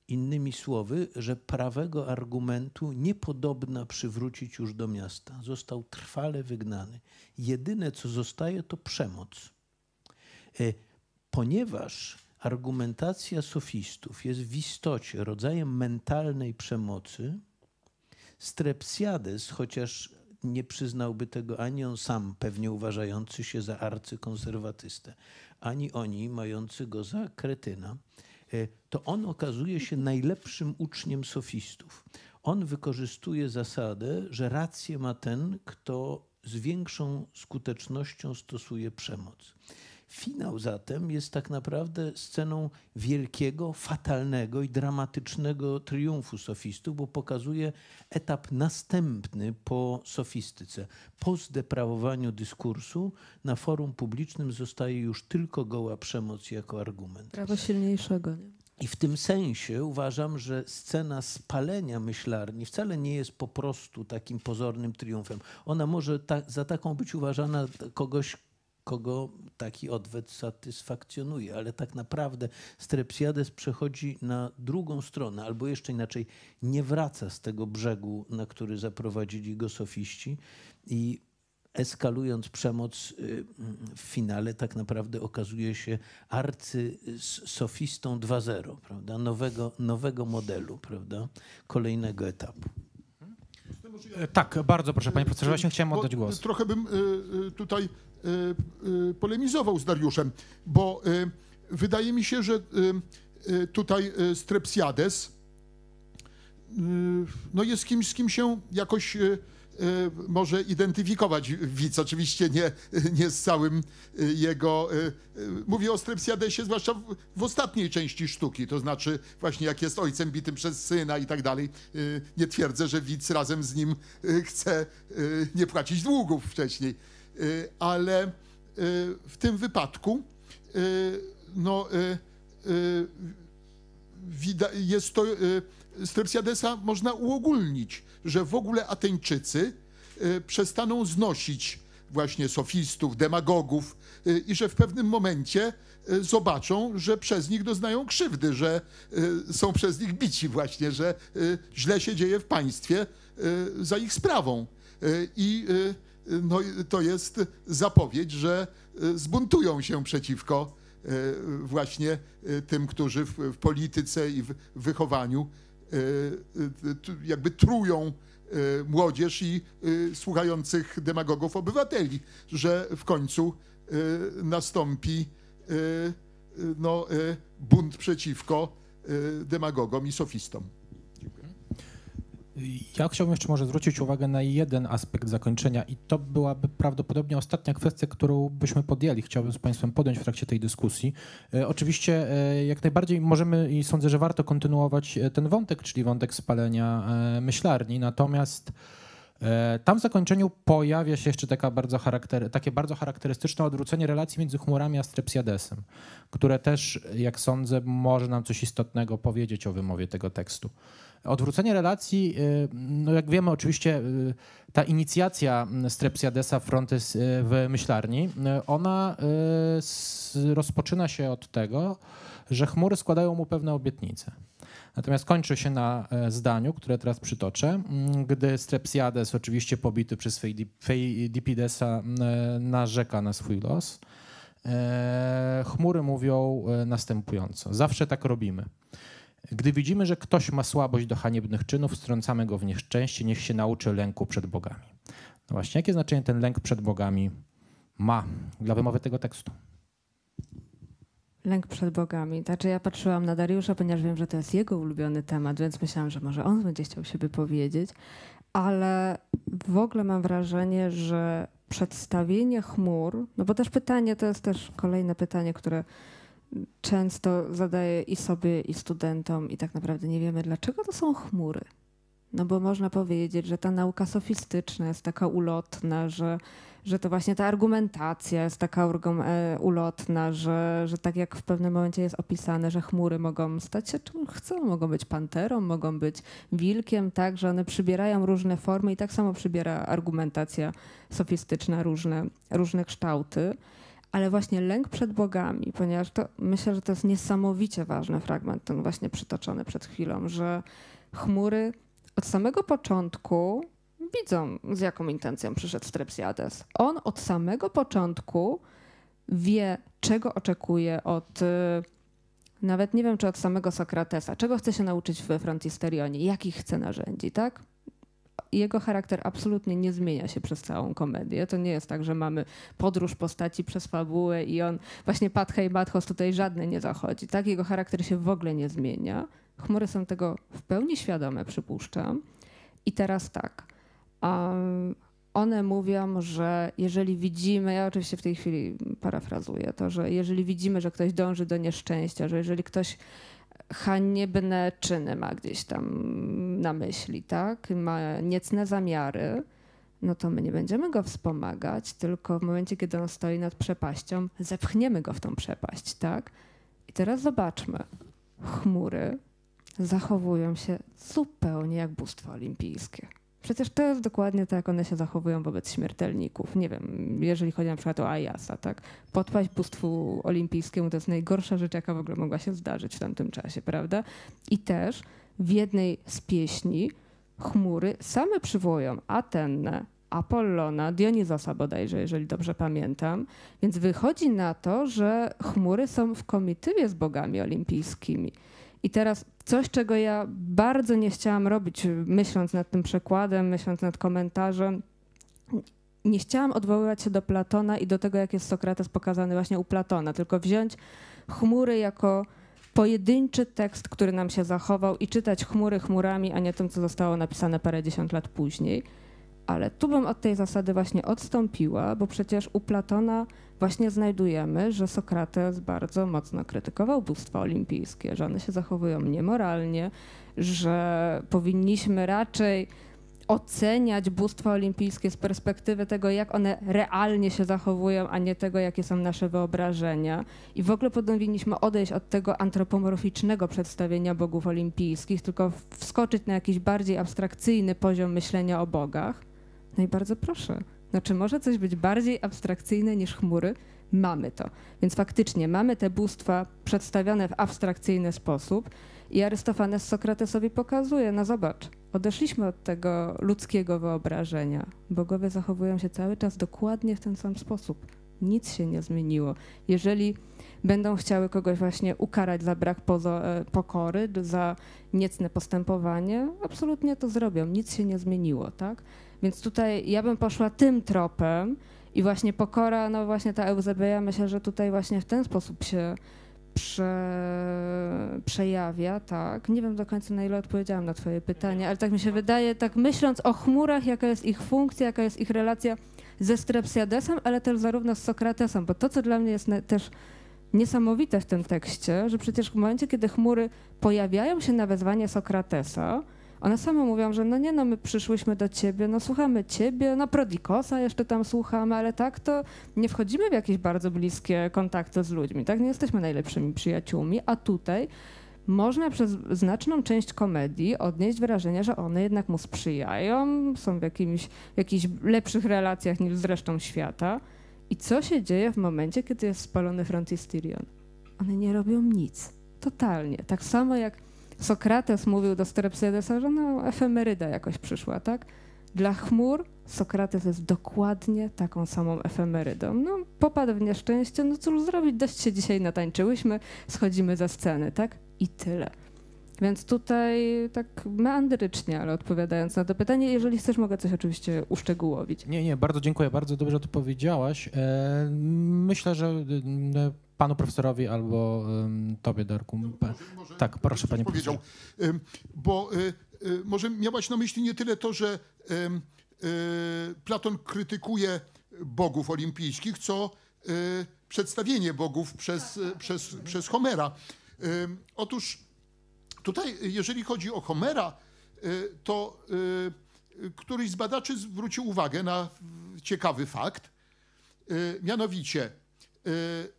Innymi słowy, że prawego argumentu niepodobna przywrócić już do miasta. Został trwale wygnany. Jedyne, co zostaje, to przemoc. E, ponieważ argumentacja sofistów jest w istocie rodzajem mentalnej przemocy, Strepsiades, chociaż nie przyznałby tego ani on sam, pewnie uważający się za arcykonserwatystę, ani oni, mający go za kretyna, e, to on okazuje się najlepszym uczniem sofistów. On wykorzystuje zasadę, że rację ma ten, kto z większą skutecznością stosuje przemoc. Finał zatem jest tak naprawdę sceną wielkiego, fatalnego i dramatycznego triumfu sofistów, bo pokazuje etap następny po sofistyce. Po zdeprawowaniu dyskursu na forum publicznym zostaje już tylko goła przemoc jako argument. Prawo silniejszego. Nie? I w tym sensie uważam, że scena spalenia myślarni wcale nie jest po prostu takim pozornym triumfem. Ona może ta, za taką być uważana kogoś, kogo taki odwet satysfakcjonuje, ale tak naprawdę Strepsiades przechodzi na drugą stronę, albo jeszcze inaczej, nie wraca z tego brzegu, na który zaprowadzili go sofiści i eskalując przemoc y, w finale tak naprawdę okazuje się arcysofistą 2.0, prawda? Nowego, nowego modelu, prawda? kolejnego etapu. Tak, bardzo proszę, panie profesorze, właśnie chciałem oddać głos. Trochę bym y, tutaj polemizował z Dariuszem, bo wydaje mi się, że tutaj Strepsiades no jest kimś, z kim się jakoś może identyfikować widz, oczywiście nie, nie z całym jego... Mówię o Strepsiadesie zwłaszcza w, w, ostatniej części sztuki, to znaczy właśnie jak jest ojcem bitym przez syna i tak dalej. Nie twierdzę, że widz razem z nim chce nie płacić długów wcześniej Y, ale y, w tym wypadku y, no, jest to Strepsiadesa można uogólnić, że w ogóle Ateńczycy przestaną znosić właśnie sofistów, demagogów i że w pewnym momencie zobaczą, że przez nich doznają krzywdy, że są przez nich bici właśnie, że źle się dzieje w państwie za ich sprawą. I no, to jest zapowiedź, że e, zbuntują się przeciwko e, właśnie e, tym, którzy w, w polityce i w wychowaniu jakby trują młodzież i słuchających demagogów obywateli, że w końcu nastąpi no, bunt przeciwko demagogom i sofistom. Ja chciałbym jeszcze może zwrócić uwagę na jeden aspekt zakończenia i to byłaby prawdopodobnie ostatnia kwestia, którą byśmy podjęli, chciałbym z Państwem podjąć w trakcie tej dyskusji. E, oczywiście e, jak najbardziej możemy i sądzę, że warto kontynuować e, ten wątek, czyli wątek spalenia myślarni, natomiast tam w zakończeniu pojawia się jeszcze taka bardzo charakter, takie bardzo charakterystyczne odwrócenie relacji między chmurami a Strepsiadesem, które też, jak sądzę, może nam coś istotnego powiedzieć o wymowie tego tekstu. Odwrócenie relacji, y, no jak wiemy oczywiście y, ta inicjacja Strepsiadesa Frontes y, w myślarni, ona rozpoczyna się od tego, że chmury składają mu pewne obietnice. Natomiast kończy się na e, zdaniu, które teraz przytoczę. Mm, gdy Strepsiades, oczywiście pobity przez Feidipidesa, e, narzeka na swój los, e, chmury mówią następująco. Zawsze tak robimy. Gdy widzimy, że ktoś ma słabość do haniebnych czynów, strącamy go w nieszczęście, niech się nauczy lęku przed bogami. No właśnie, jakie znaczenie ten lęk przed bogami ma dla wymowy tego tekstu? Lęk przed bogami. Znaczy ja patrzyłam na Dariusza, ponieważ wiem, że to jest jego ulubiony temat, więc myślałam, że może on będzie chciał się wypowiedzieć, ale w ogóle mam wrażenie, że przedstawienie chmur, no bo też pytanie, to jest też kolejne pytanie, które często zadaję i sobie, i studentom, i tak naprawdę nie wiemy, dlaczego to są chmury. No bo można powiedzieć, że ta nauka sofistyczna jest taka ulotna, że, że to właśnie ta argumentacja jest taka e, ulotna, że, że tak jak w pewnym momencie jest opisane, że chmury mogą stać się czym chcą, mogą być panterą, mogą być wilkiem, tak, że one przybierają różne formy i tak samo przybiera argumentacja sofistyczna różne, różne kształty ale właśnie lęk przed bogami, ponieważ to myślę, że to jest niesamowicie ważny fragment, ten właśnie przytoczony przed chwilą, że chmury od samego początku widzą, z jaką intencją przyszedł Strepsiades. On od samego początku wie, czego oczekuje od, y, nawet nie wiem, czy od samego Sokratesa, czego chce się nauczyć we Frontisterionie, jakich chce narzędzi, tak? Jego charakter absolutnie nie zmienia się przez całą komedię. To nie jest tak, że mamy podróż postaci przez fabułę i on właśnie Patcha i Bathos tutaj żadny nie zachodzi. Tak? Jego charakter się w ogóle nie zmienia. Chmury są tego w pełni świadome, przypuszczam. I teraz tak. Um, one mówią, że jeżeli widzimy, ja oczywiście w tej chwili parafrazuję to, że jeżeli widzimy, że ktoś dąży do nieszczęścia, że jeżeli ktoś haniebne czyny ma gdzieś tam na myśli, tak? Ma niecne zamiary, no to my nie będziemy go wspomagać, tylko w momencie, kiedy on stoi nad przepaścią, zepchniemy go w tą przepaść, tak? I teraz zobaczmy. Chmury zachowują się zupełnie jak bóstwo olimpijskie. Przecież to jest dokładnie tak, one się zachowują wobec śmiertelników. Nie wiem, jeżeli chodzi na przykład o Ayasa, tak? Podpaść bóstwu olimpijskiemu to jest najgorsza rzecz, jaka w ogóle mogła się zdarzyć w tamtym czasie, prawda? I też w jednej z pieśni chmury same przywołują Atennę, Apollona, Dionizosa bodajże, jeżeli dobrze pamiętam. Więc wychodzi na to, że chmury są w komitywie z bogami olimpijskimi. I teraz coś, czego ja bardzo nie chciałam robić, myśląc nad tym przekładem, myśląc nad komentarzem, nie chciałam odwoływać się do Platona i do tego, jak jest Sokrates pokazany właśnie u Platona, tylko wziąć chmury jako pojedynczy tekst, który nam się zachował i czytać chmury chmurami, a nie tym, co zostało napisane parędziesiąt lat później. Ale tu bym od tej zasady właśnie odstąpiła, bo przecież u Platona właśnie znajdujemy, że Sokrates bardzo mocno krytykował bóstwa olimpijskie, że one się zachowują niemoralnie, że powinniśmy raczej oceniać bóstwa olimpijskie z perspektywy tego, jak one realnie się zachowują, a nie tego, jakie są nasze wyobrażenia. I w ogóle powinniśmy odejść od tego antropomorficznego przedstawienia bogów olimpijskich, tylko wskoczyć na jakiś bardziej abstrakcyjny poziom myślenia o bogach. No i bardzo proszę. No czy może coś być bardziej abstrakcyjne niż chmury? Mamy to. Więc faktycznie mamy te bóstwa przedstawione w abstrakcyjny sposób i Arystofanes Sokratesowi pokazuje, no zobacz, odeszliśmy od tego ludzkiego wyobrażenia. Bogowie zachowują się cały czas dokładnie w ten sam sposób. Nic się nie zmieniło. Jeżeli będą chciały kogoś właśnie ukarać za brak e, pokory, za niecne postępowanie, absolutnie to zrobią. Nic się nie zmieniło, tak? Więc tutaj ja bym poszła tym tropem i właśnie pokora, no właśnie ta Eusebeja, myślę, że tutaj właśnie w ten sposób się prze, przejawia, tak. Nie wiem do końca na ile odpowiedziałam na twoje pytanie, ale tak mi się wydaje, tak myśląc o chmurach, jaka jest ich funkcja, jaka jest ich relacja ze Strepsiadesem, ale też zarówno z Sokratesem, bo to, co dla mnie jest też niesamowite w tym tekście, że przecież w momencie, kiedy chmury pojawiają się na wezwanie Sokratesa, one same mówią, że no nie no, my przyszłyśmy do ciebie, no słuchamy ciebie, no Prodikosa jeszcze tam słuchamy, ale tak to nie wchodzimy w jakieś bardzo bliskie kontakty z ludźmi, tak? Nie jesteśmy najlepszymi przyjaciółmi, a tutaj można przez znaczną część komedii odnieść wrażenie, że one jednak mu sprzyjają, są w jakimś, jakichś lepszych relacjach niż z resztą świata. I co się dzieje w momencie, kiedy jest spalony Frontistyrion? One nie robią nic. Totalnie. Tak samo jak Sokrates mówił do Strepsiadesa, że no efemeryda jakoś przyszła, tak? Dla chmur Sokrates jest dokładnie taką samą efemerydą. No, popadł w nieszczęście, no cóż zrobić, dość się dzisiaj natańczyłyśmy, schodzimy ze sceny, tak? I tyle. Więc tutaj tak meandrycznie, ale odpowiadając na to pytanie, jeżeli chcesz, mogę coś oczywiście uszczegółowić. Nie, nie, bardzo dziękuję, bardzo dobrze to powiedziałaś. E, myślę, że e, panu profesorowi albo tobie, Darku. Może, może tak, proszę panie powiedział. Bo e, może miałaś na myśli nie tyle to, że Platon krytykuje bogów olimpijskich, co przedstawienie bogów przez, przez, przez Homera. Otóż Tutaj, jeżeli chodzi o Homera, to któryś z badaczy zwrócił uwagę na ciekawy fakt. Mianowicie,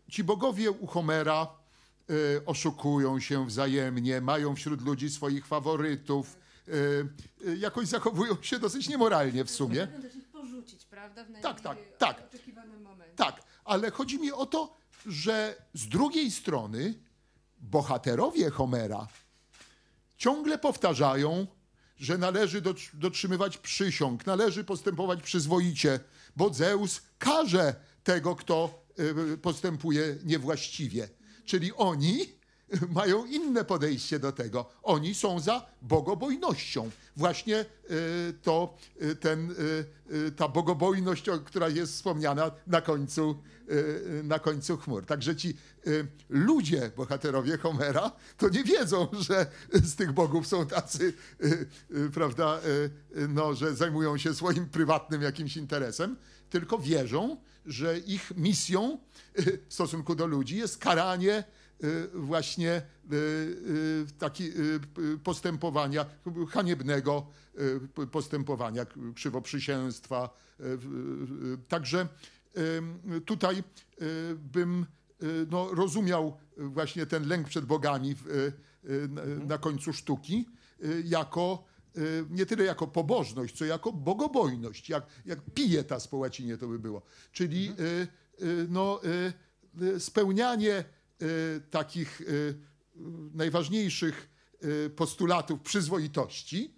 ci bogowie u Homera oszukują się wzajemnie, mają wśród ludzi swoich faworytów, jakoś zachowują się dosyć niemoralnie w sumie. Też ich porzucić, prawda? W tak, tak, tak. oczekiwanym momencie. Tak, ale chodzi mi o to, że z drugiej strony bohaterowie Homera ciągle powtarzają, że należy dotrzymywać przysiąg, należy postępować przyzwoicie, bo Zeus każe tego, kto y, postępuje niewłaściwie. Czyli oni mają inne podejście do tego. Oni są za bogobojnością. Właśnie y, to y, ten, y, ta bogobojność, która jest wspomniana na końcu, na końcu chmur. Także ci ludzie, bohaterowie Homera, to nie wiedzą, że z tych bogów są tacy, prawda, no, że zajmują się swoim prywatnym jakimś interesem, tylko wierzą, że ich misją w stosunku do ludzi jest karanie Y, właśnie y, taki postępowania, haniebnego postępowania, krzywoprzysięstwa. Także tutaj bym no, rozumiał właśnie ten lęk przed bogami na końcu sztuki jako nie tyle jako pobożność, co jako bogobojność, jak, jak pietas po łacinie to by było. Czyli no, spełnianie Y, takich y, najważniejszych y, postulatów przyzwoitości,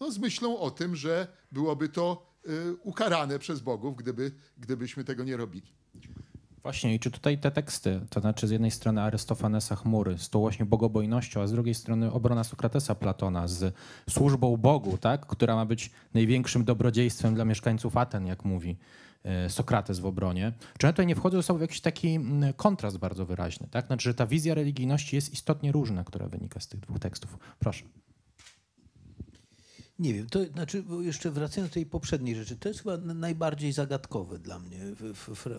no z myślą o tym, że byłoby to ukarane przez bogów, gdyby, gdybyśmy tego nie robili. Właśnie, i czy tutaj te teksty, to znaczy z jednej strony Arystofanesa chmury, z tą właśnie bogobojnością, a z drugiej strony obrona Sokratesa Platona z służbą Bogu, tak, która ma być największym dobrodziejstwem dla mieszkańców Aten, jak mówi E, Sokrates w obronie. Czy one tutaj nie wchodzą sobą w jakiś taki mm, kontrast bardzo wyraźny, tak? Znaczy, że ta wizja religijności jest istotnie różna, która wynika z tych dwóch tekstów. Proszę. Nie wiem, to znaczy, jeszcze wracając do tej poprzedniej rzeczy, to jest chyba najbardziej zagadkowy dla mnie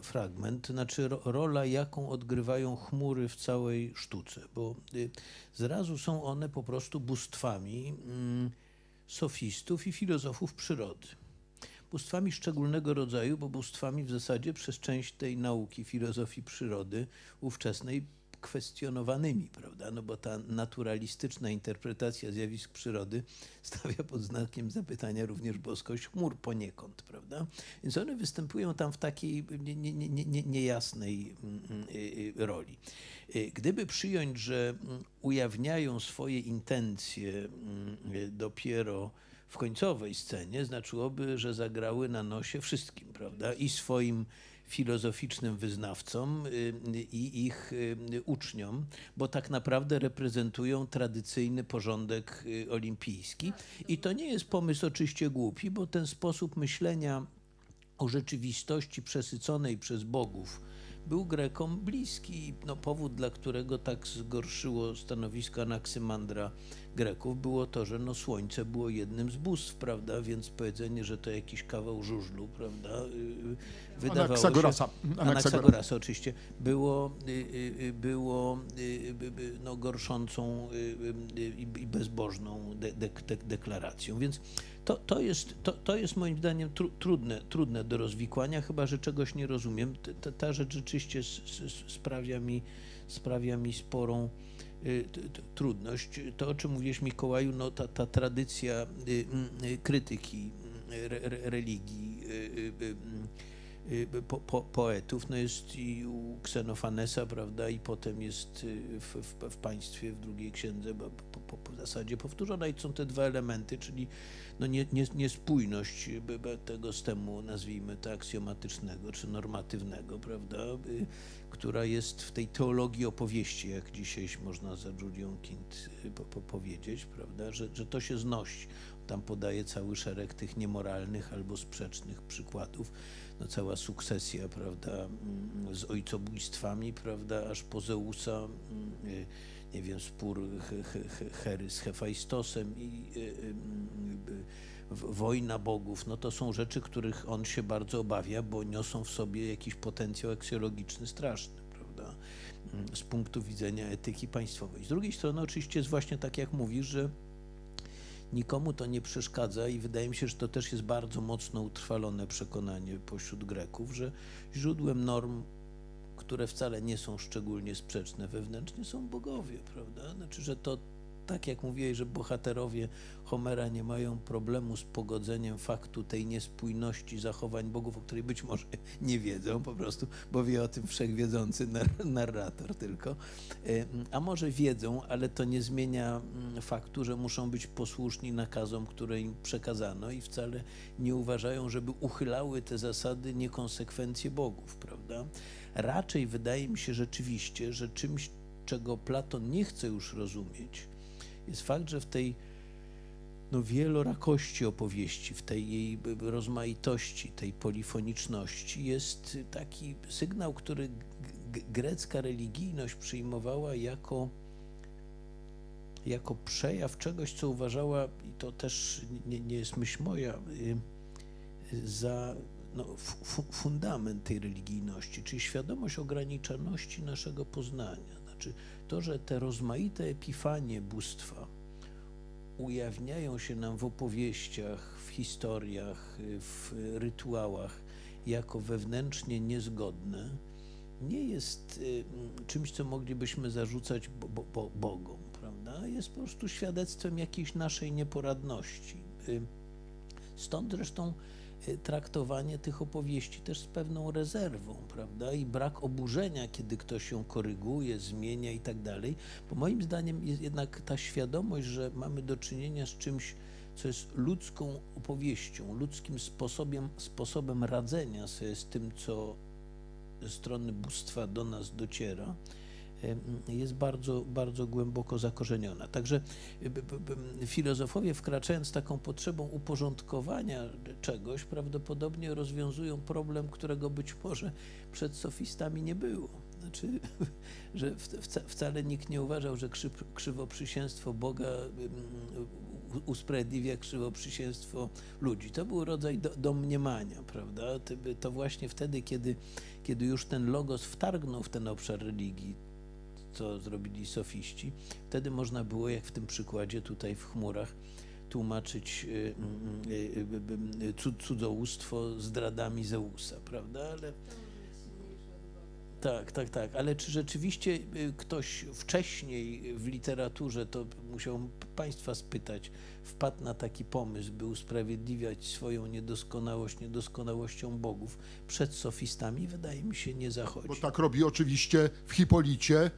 fragment, znaczy rola, jaką odgrywają chmury w całej sztuce, bo y, zrazu są one po prostu bóstwami mm, sofistów i filozofów przyrody. Bóstwami szczególnego rodzaju, bo bóstwami w zasadzie przez część tej nauki filozofii przyrody ówczesnej kwestionowanymi, prawda? No bo ta naturalistyczna interpretacja zjawisk przyrody stawia pod znakiem zapytania również boskość chmur poniekąd, prawda? Więc one występują tam w takiej niejasnej mm, mm, y, y, roli. Y, gdyby przyjąć, że mm, ujawniają swoje intencje dopiero w końcowej scenie znaczyłoby, że zagrały na nosie wszystkim, prawda? I swoim filozoficznym wyznawcom y, i ich y, uczniom, bo tak naprawdę reprezentują tradycyjny porządek y, olimpijski. I to nie jest pomysł oczywiście głupi, bo ten sposób myślenia o rzeczywistości przesyconej przez bogów był Grekom bliski. No, powód, dla którego tak zgorszyło stanowisko Anaksymandra Greków, było to, że no, słońce było jednym z bóstw, prawda? Więc powiedzenie, że to jakiś kawał żużlu, prawda? Y, y, wydawało Anaksagorasa. się... Anaksagorasa. oczywiście. Było, y, było no, gorszącą i bezbożną de de de deklaracją. Więc to, to, jest, to, to jest moim zdaniem tru, trudne, trudne do rozwikłania, chyba że czegoś nie rozumiem. Ta, ta rzecz rzeczywiście sprawia mi, sprawia mi sporą trudność. To, o czym mówiłeś Mikołaju, no, ta, ta tradycja y, y, krytyki re, religii po, po, poetów, no jest i u Ksenofanesa, prawda, i potem jest w, w, w państwie w drugiej księdze po, po, po zasadzie powtórzona i są te dwa elementy, czyli no nie, nie, niespójność tego stemu, nazwijmy to aksjomatycznego czy normatywnego, prawda, która jest w tej teologii opowieści, jak dzisiaj można za Julią Kind po, po, powiedzieć, prawda, że, że to się znosi. Tam podaje cały szereg tych niemoralnych albo sprzecznych przykładów, no cała sukcesja, prawda, mm, z ojcobójstwami, prawda, aż po Zeusa, mm, nie wiem, spór Hery z Hefajstosem i y, y, wojna bogów, no to są rzeczy, których on się bardzo obawia, bo niosą w sobie jakiś potencjał aksjologiczny straszny, mm, z punktu widzenia etyki państwowej. Z drugiej strony oczywiście jest właśnie tak, jak mówisz, że nikomu to nie przeszkadza i wydaje mi się, że to też jest bardzo mocno utrwalone przekonanie pośród Greków, że źródłem norm które wcale nie są szczególnie sprzeczne wewnętrznie, są bogowie, prawda? Znaczy, że to tak jak mówiłeś, że bohaterowie Homera nie mają problemu z pogodzeniem faktu tej niespójności zachowań bogów, o której być może nie wiedzą po prostu, bo wie o tym wszechwiedzący nar narrator tylko. A może wiedzą, ale to nie zmienia mm, faktu, że muszą być posłuszni nakazom, które im przekazano i wcale nie uważają, żeby uchylały te zasady niekonsekwencje bogów, prawda? Raczej wydaje mi się rzeczywiście, że czymś, czego Platon nie chce już rozumieć, jest fakt, że w tej no, wielorakości opowieści, w tej jej rozmaitości, tej polifoniczności jest taki sygnał, który grecka religijność przyjmowała jako, jako przejaw czegoś, co uważała, i to też nie, nie jest myśl moja, y, za no, fundament tej religijności, czyli świadomość ograniczalności naszego poznania. Znaczy to, że te rozmaite epifanie bóstwa ujawniają się nam w opowieściach, w historiach, w rytuałach jako wewnętrznie niezgodne, nie jest y, czymś, co moglibyśmy zarzucać bo, bo, Bogom, prawda? Jest po prostu świadectwem jakiejś naszej nieporadności. Y, stąd zresztą traktowanie tych opowieści też z pewną rezerwą, prawda? I brak oburzenia, kiedy ktoś ją koryguje, zmienia i tak dalej. Bo moim zdaniem jest jednak ta świadomość, że mamy do czynienia z czymś, co jest ludzką opowieścią, ludzkim sposobem, sposobem radzenia sobie z tym, co ze strony bóstwa do nas dociera, jest bardzo, bardzo głęboko zakorzeniona. Także filozofowie wkraczając taką potrzebą uporządkowania czegoś, prawdopodobnie rozwiązują problem, którego być może przed sofistami nie było. Znaczy, że wcale nikt nie uważał, że krzywoprzysięstwo Boga usprawiedliwia krzywoprzysięstwo ludzi. To był rodzaj do, domniemania, prawda? To właśnie wtedy, kiedy, kiedy już ten logos wtargnął w ten obszar religii, co zrobili sofiści. Wtedy można było, jak w tym przykładzie tutaj w chmurach, tłumaczyć y, y, y, cudzołóstwo zdradami Zeusa, prawda? Ale tak, tak, tak. Ale czy rzeczywiście ktoś wcześniej w literaturze, to musiał Państwa spytać, wpadł na taki pomysł, by usprawiedliwiać swoją niedoskonałość niedoskonałością bogów przed sofistami? Wydaje mi się, nie zachodzi. Bo tak robi oczywiście w Hipolicie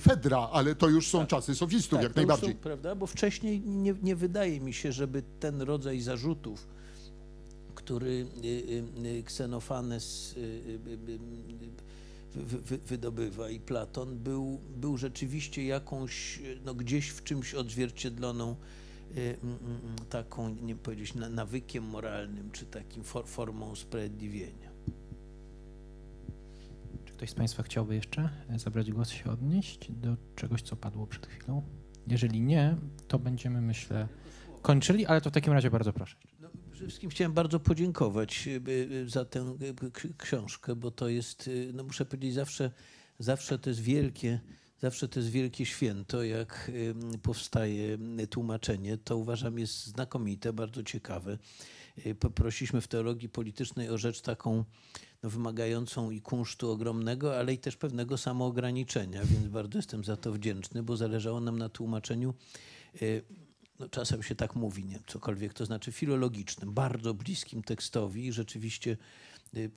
Fedra, ale to już są tak. czasy sofistów, tak, jak najbardziej. Są, prawda? Bo wcześniej nie, nie wydaje mi się, żeby ten rodzaj zarzutów, który Ksenofanes y, y, y, wydobywa i Platon, był, był rzeczywiście jakąś, no gdzieś w czymś odzwierciedloną taką, nie powiedzieć, nawykiem moralnym, czy takim formą usprawiedliwienia. Ktoś z Państwa chciałby jeszcze zabrać głos, się odnieść do czegoś, co padło przed chwilą? Jeżeli nie, to będziemy, myślę, kończyli, ale to w takim razie bardzo proszę. No, przede wszystkim chciałem bardzo podziękować e, za tę e, książkę, bo to jest, e, no muszę powiedzieć, zawsze, zawsze to jest wielkie, zawsze to jest wielkie święto, jak powstaje tłumaczenie. To uważam jest znakomite, bardzo ciekawe. Poprosiliśmy w teologii politycznej o rzecz taką no, wymagającą i kunsztu ogromnego, ale i też pewnego samoograniczenia, więc bardzo jestem za to wdzięczny, bo zależało nam na tłumaczeniu e, no czasem się tak mówi, nie, cokolwiek to znaczy filologicznym, bardzo bliskim tekstowi i rzeczywiście y,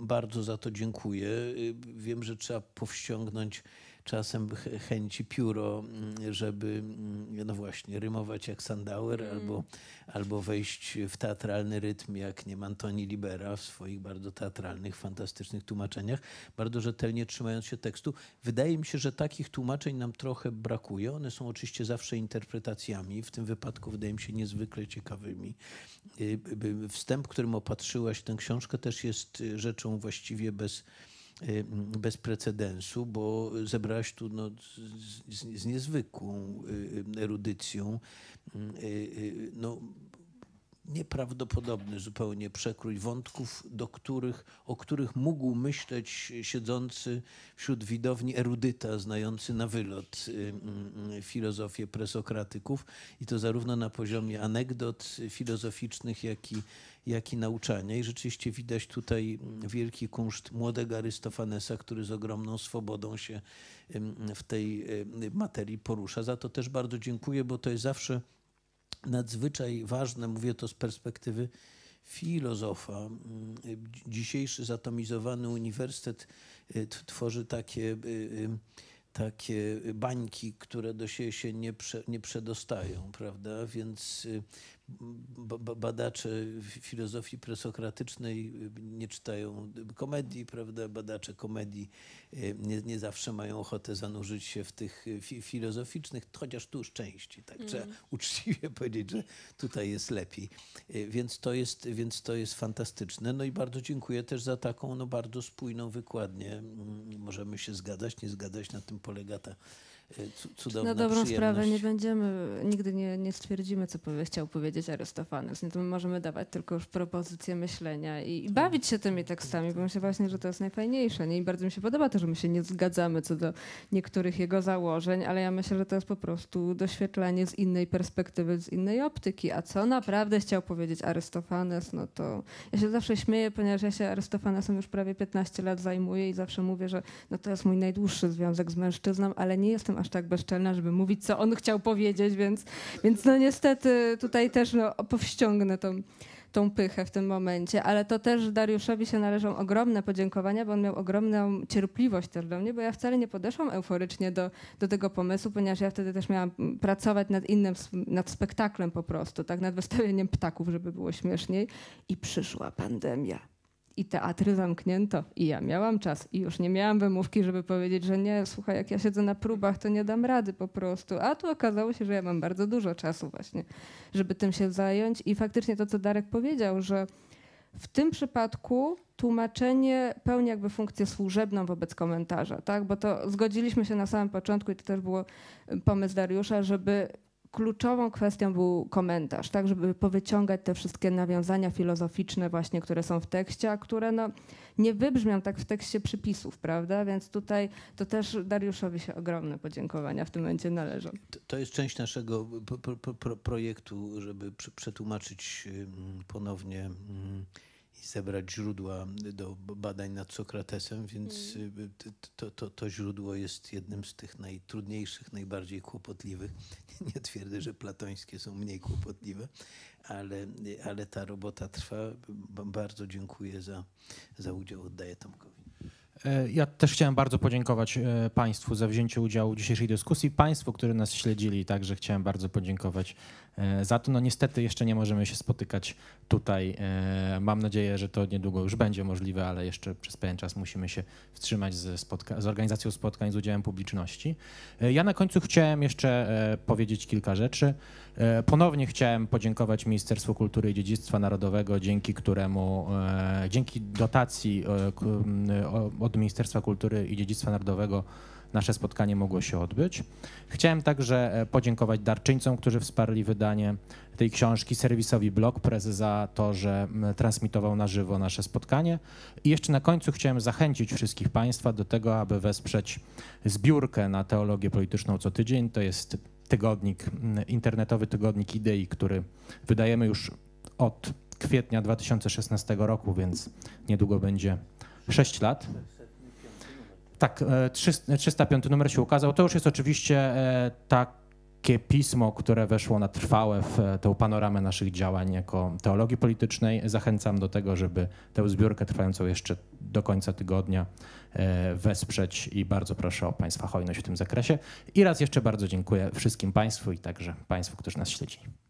bardzo za to dziękuję. Y, wiem, że trzeba powściągnąć czasem chęci pióro, mm, żeby, mm, no właśnie, rymować jak Sandauer mm. albo, albo wejść w teatralny rytm jak nie Antoni Libera w swoich bardzo teatralnych, fantastycznych tłumaczeniach, bardzo rzetelnie trzymając się tekstu. Wydaje mi się, że takich tłumaczeń nam trochę brakuje. One są oczywiście zawsze interpretacjami, w tym wypadku wydaje mi się niezwykle ciekawymi. Y, wstęp, którym opatrzyłaś tę książkę też jest y, rzeczą właściwie bez bez precedensu, bo zebrałaś tu no, z, z niezwykłą y, erudycją y, no, nieprawdopodobny zupełnie przekrój wątków, do których, o których mógł myśleć siedzący wśród widowni erudyta, znający na wylot filozofię presokratyków. I to zarówno na poziomie anegdot filozoficznych, jak i jak i nauczania. I rzeczywiście widać tutaj wielki kunszt młodego Arystofanesa, który z ogromną swobodą się w tej materii porusza. Za to też bardzo dziękuję, bo to jest zawsze nadzwyczaj ważne, mówię to z perspektywy filozofa. Dzisiejszy zatomizowany uniwersytet y, tworzy takie y, takie bańki, które do siebie się nie, prze, nie przedostają, prawda? Więc y, badacze filozofii presokratycznej nie czytają komedii, prawda? Badacze komedii e, nie, nie zawsze mają ochotę zanurzyć się w tych filozoficznych, chociaż tu już części, tak? Trzeba mm. uczciwie powiedzieć, że tutaj jest lepiej. Więc to jest, więc to jest fantastyczne. No i bardzo dziękuję też za taką no, bardzo spójną wykładnię. Mm, możemy się zgadzać, nie zgadzać, na tym polega ta cudowna Na dobrą sprawę nie będziemy, nigdy nie, nie stwierdzimy, co powie, chciał powiedzieć Arystofanes. Nie, to my możemy dawać tylko już propozycje myślenia i, i, bawić się tymi tekstami, bo myślę właśnie, że to jest najfajniejsze. Nie? I bardzo mi się podoba to, że my się nie zgadzamy co do niektórych jego założeń, ale ja myślę, że to jest po prostu doświetlenie z innej perspektywy, z innej optyki. A co naprawdę chciał powiedzieć Arystofanes, no to ja się zawsze śmieję, ponieważ ja się Arystofanesem już prawie 15 lat zajmuję i zawsze mówię, że no to jest mój najdłuższy związek z mężczyzną, ale nie jestem aż tak bezczelna, żeby mówić, co on chciał powiedzieć, więc, więc no niestety tutaj też no, powściągnę tą, tą pychę w tym momencie, ale to też Dariuszowi się należą ogromne podziękowania, bo on miał ogromną cierpliwość też do mnie, bo ja wcale nie podeszłam euforycznie do, do tego pomysłu, ponieważ ja wtedy też miałam pracować nad innym, nad spektaklem po prostu, tak, nad wystawieniem ptaków, żeby było śmieszniej. I przyszła pandemia i teatry zamknięto i ja miałam czas i już nie miałam wymówki, żeby powiedzieć, że nie, słuchaj, jak ja siedzę na próbach, to nie dam rady po prostu. A tu okazało się, że ja mam bardzo dużo czasu właśnie, żeby tym się zająć i faktycznie to, co Darek powiedział, że w tym przypadku tłumaczenie pełni jakby funkcję służebną wobec komentarza, tak? bo to zgodziliśmy się na samym początku i to też było pomysł Dariusza, żeby kluczową kwestią był komentarz, tak, żeby powyciągać te wszystkie nawiązania filozoficzne właśnie, które są w tekście, a które no, nie wybrzmią tak w tekście przypisów, prawda? Więc tutaj to też Dariuszowi się ogromne podziękowania w tym momencie należą. To, jest część naszego pro, pro, projektu, żeby przetłumaczyć ponownie i zebrać źródła do badań nad Sokratesem, więc mm. to, to, to źródło jest jednym z tych najtrudniejszych, najbardziej kłopotliwych. Nie twierdzę, że platońskie są mniej kłopotliwe, ale, ale ta robota trwa. Bardzo dziękuję za, za udział. Oddaję Tomkowi. E, ja też chciałem bardzo podziękować e, Państwu za wzięcie udziału w dzisiejszej dyskusji. Państwu, którzy nas śledzili, także chciałem bardzo podziękować za to. No niestety jeszcze nie możemy się spotykać tutaj. Mam nadzieję, że to niedługo już będzie możliwe, ale jeszcze przez pewien czas musimy się wstrzymać z, z organizacją spotkań z udziałem publiczności. Ja na końcu chciałem jeszcze powiedzieć kilka rzeczy. Ponownie chciałem podziękować Ministerstwu Kultury i Dziedzictwa Narodowego, dzięki któremu, dzięki dotacji od Ministerstwa Kultury i Dziedzictwa Narodowego nasze spotkanie mogło się odbyć. Chciałem także e, podziękować darczyńcom, którzy wsparli wydanie tej książki, serwisowi Blogpress za to, że transmitował na żywo nasze spotkanie. I jeszcze na końcu chciałem zachęcić wszystkich Państwa do tego, aby wesprzeć zbiórkę na teologię polityczną co tydzień. To jest tygodnik, internetowy tygodnik idei, który wydajemy już od kwietnia 2016 roku, więc niedługo będzie 6 lat. Tak, 305 e, numer się ukazał. To już jest oczywiście e, tak takie pismo, które weszło na trwałe w tę panoramę naszych działań jako teologii politycznej. Zachęcam do tego, żeby tę zbiórkę trwającą jeszcze do końca tygodnia e, wesprzeć i bardzo proszę o Państwa hojność w tym zakresie. I raz jeszcze bardzo dziękuję wszystkim Państwu i także Państwu, którzy nas śledzili.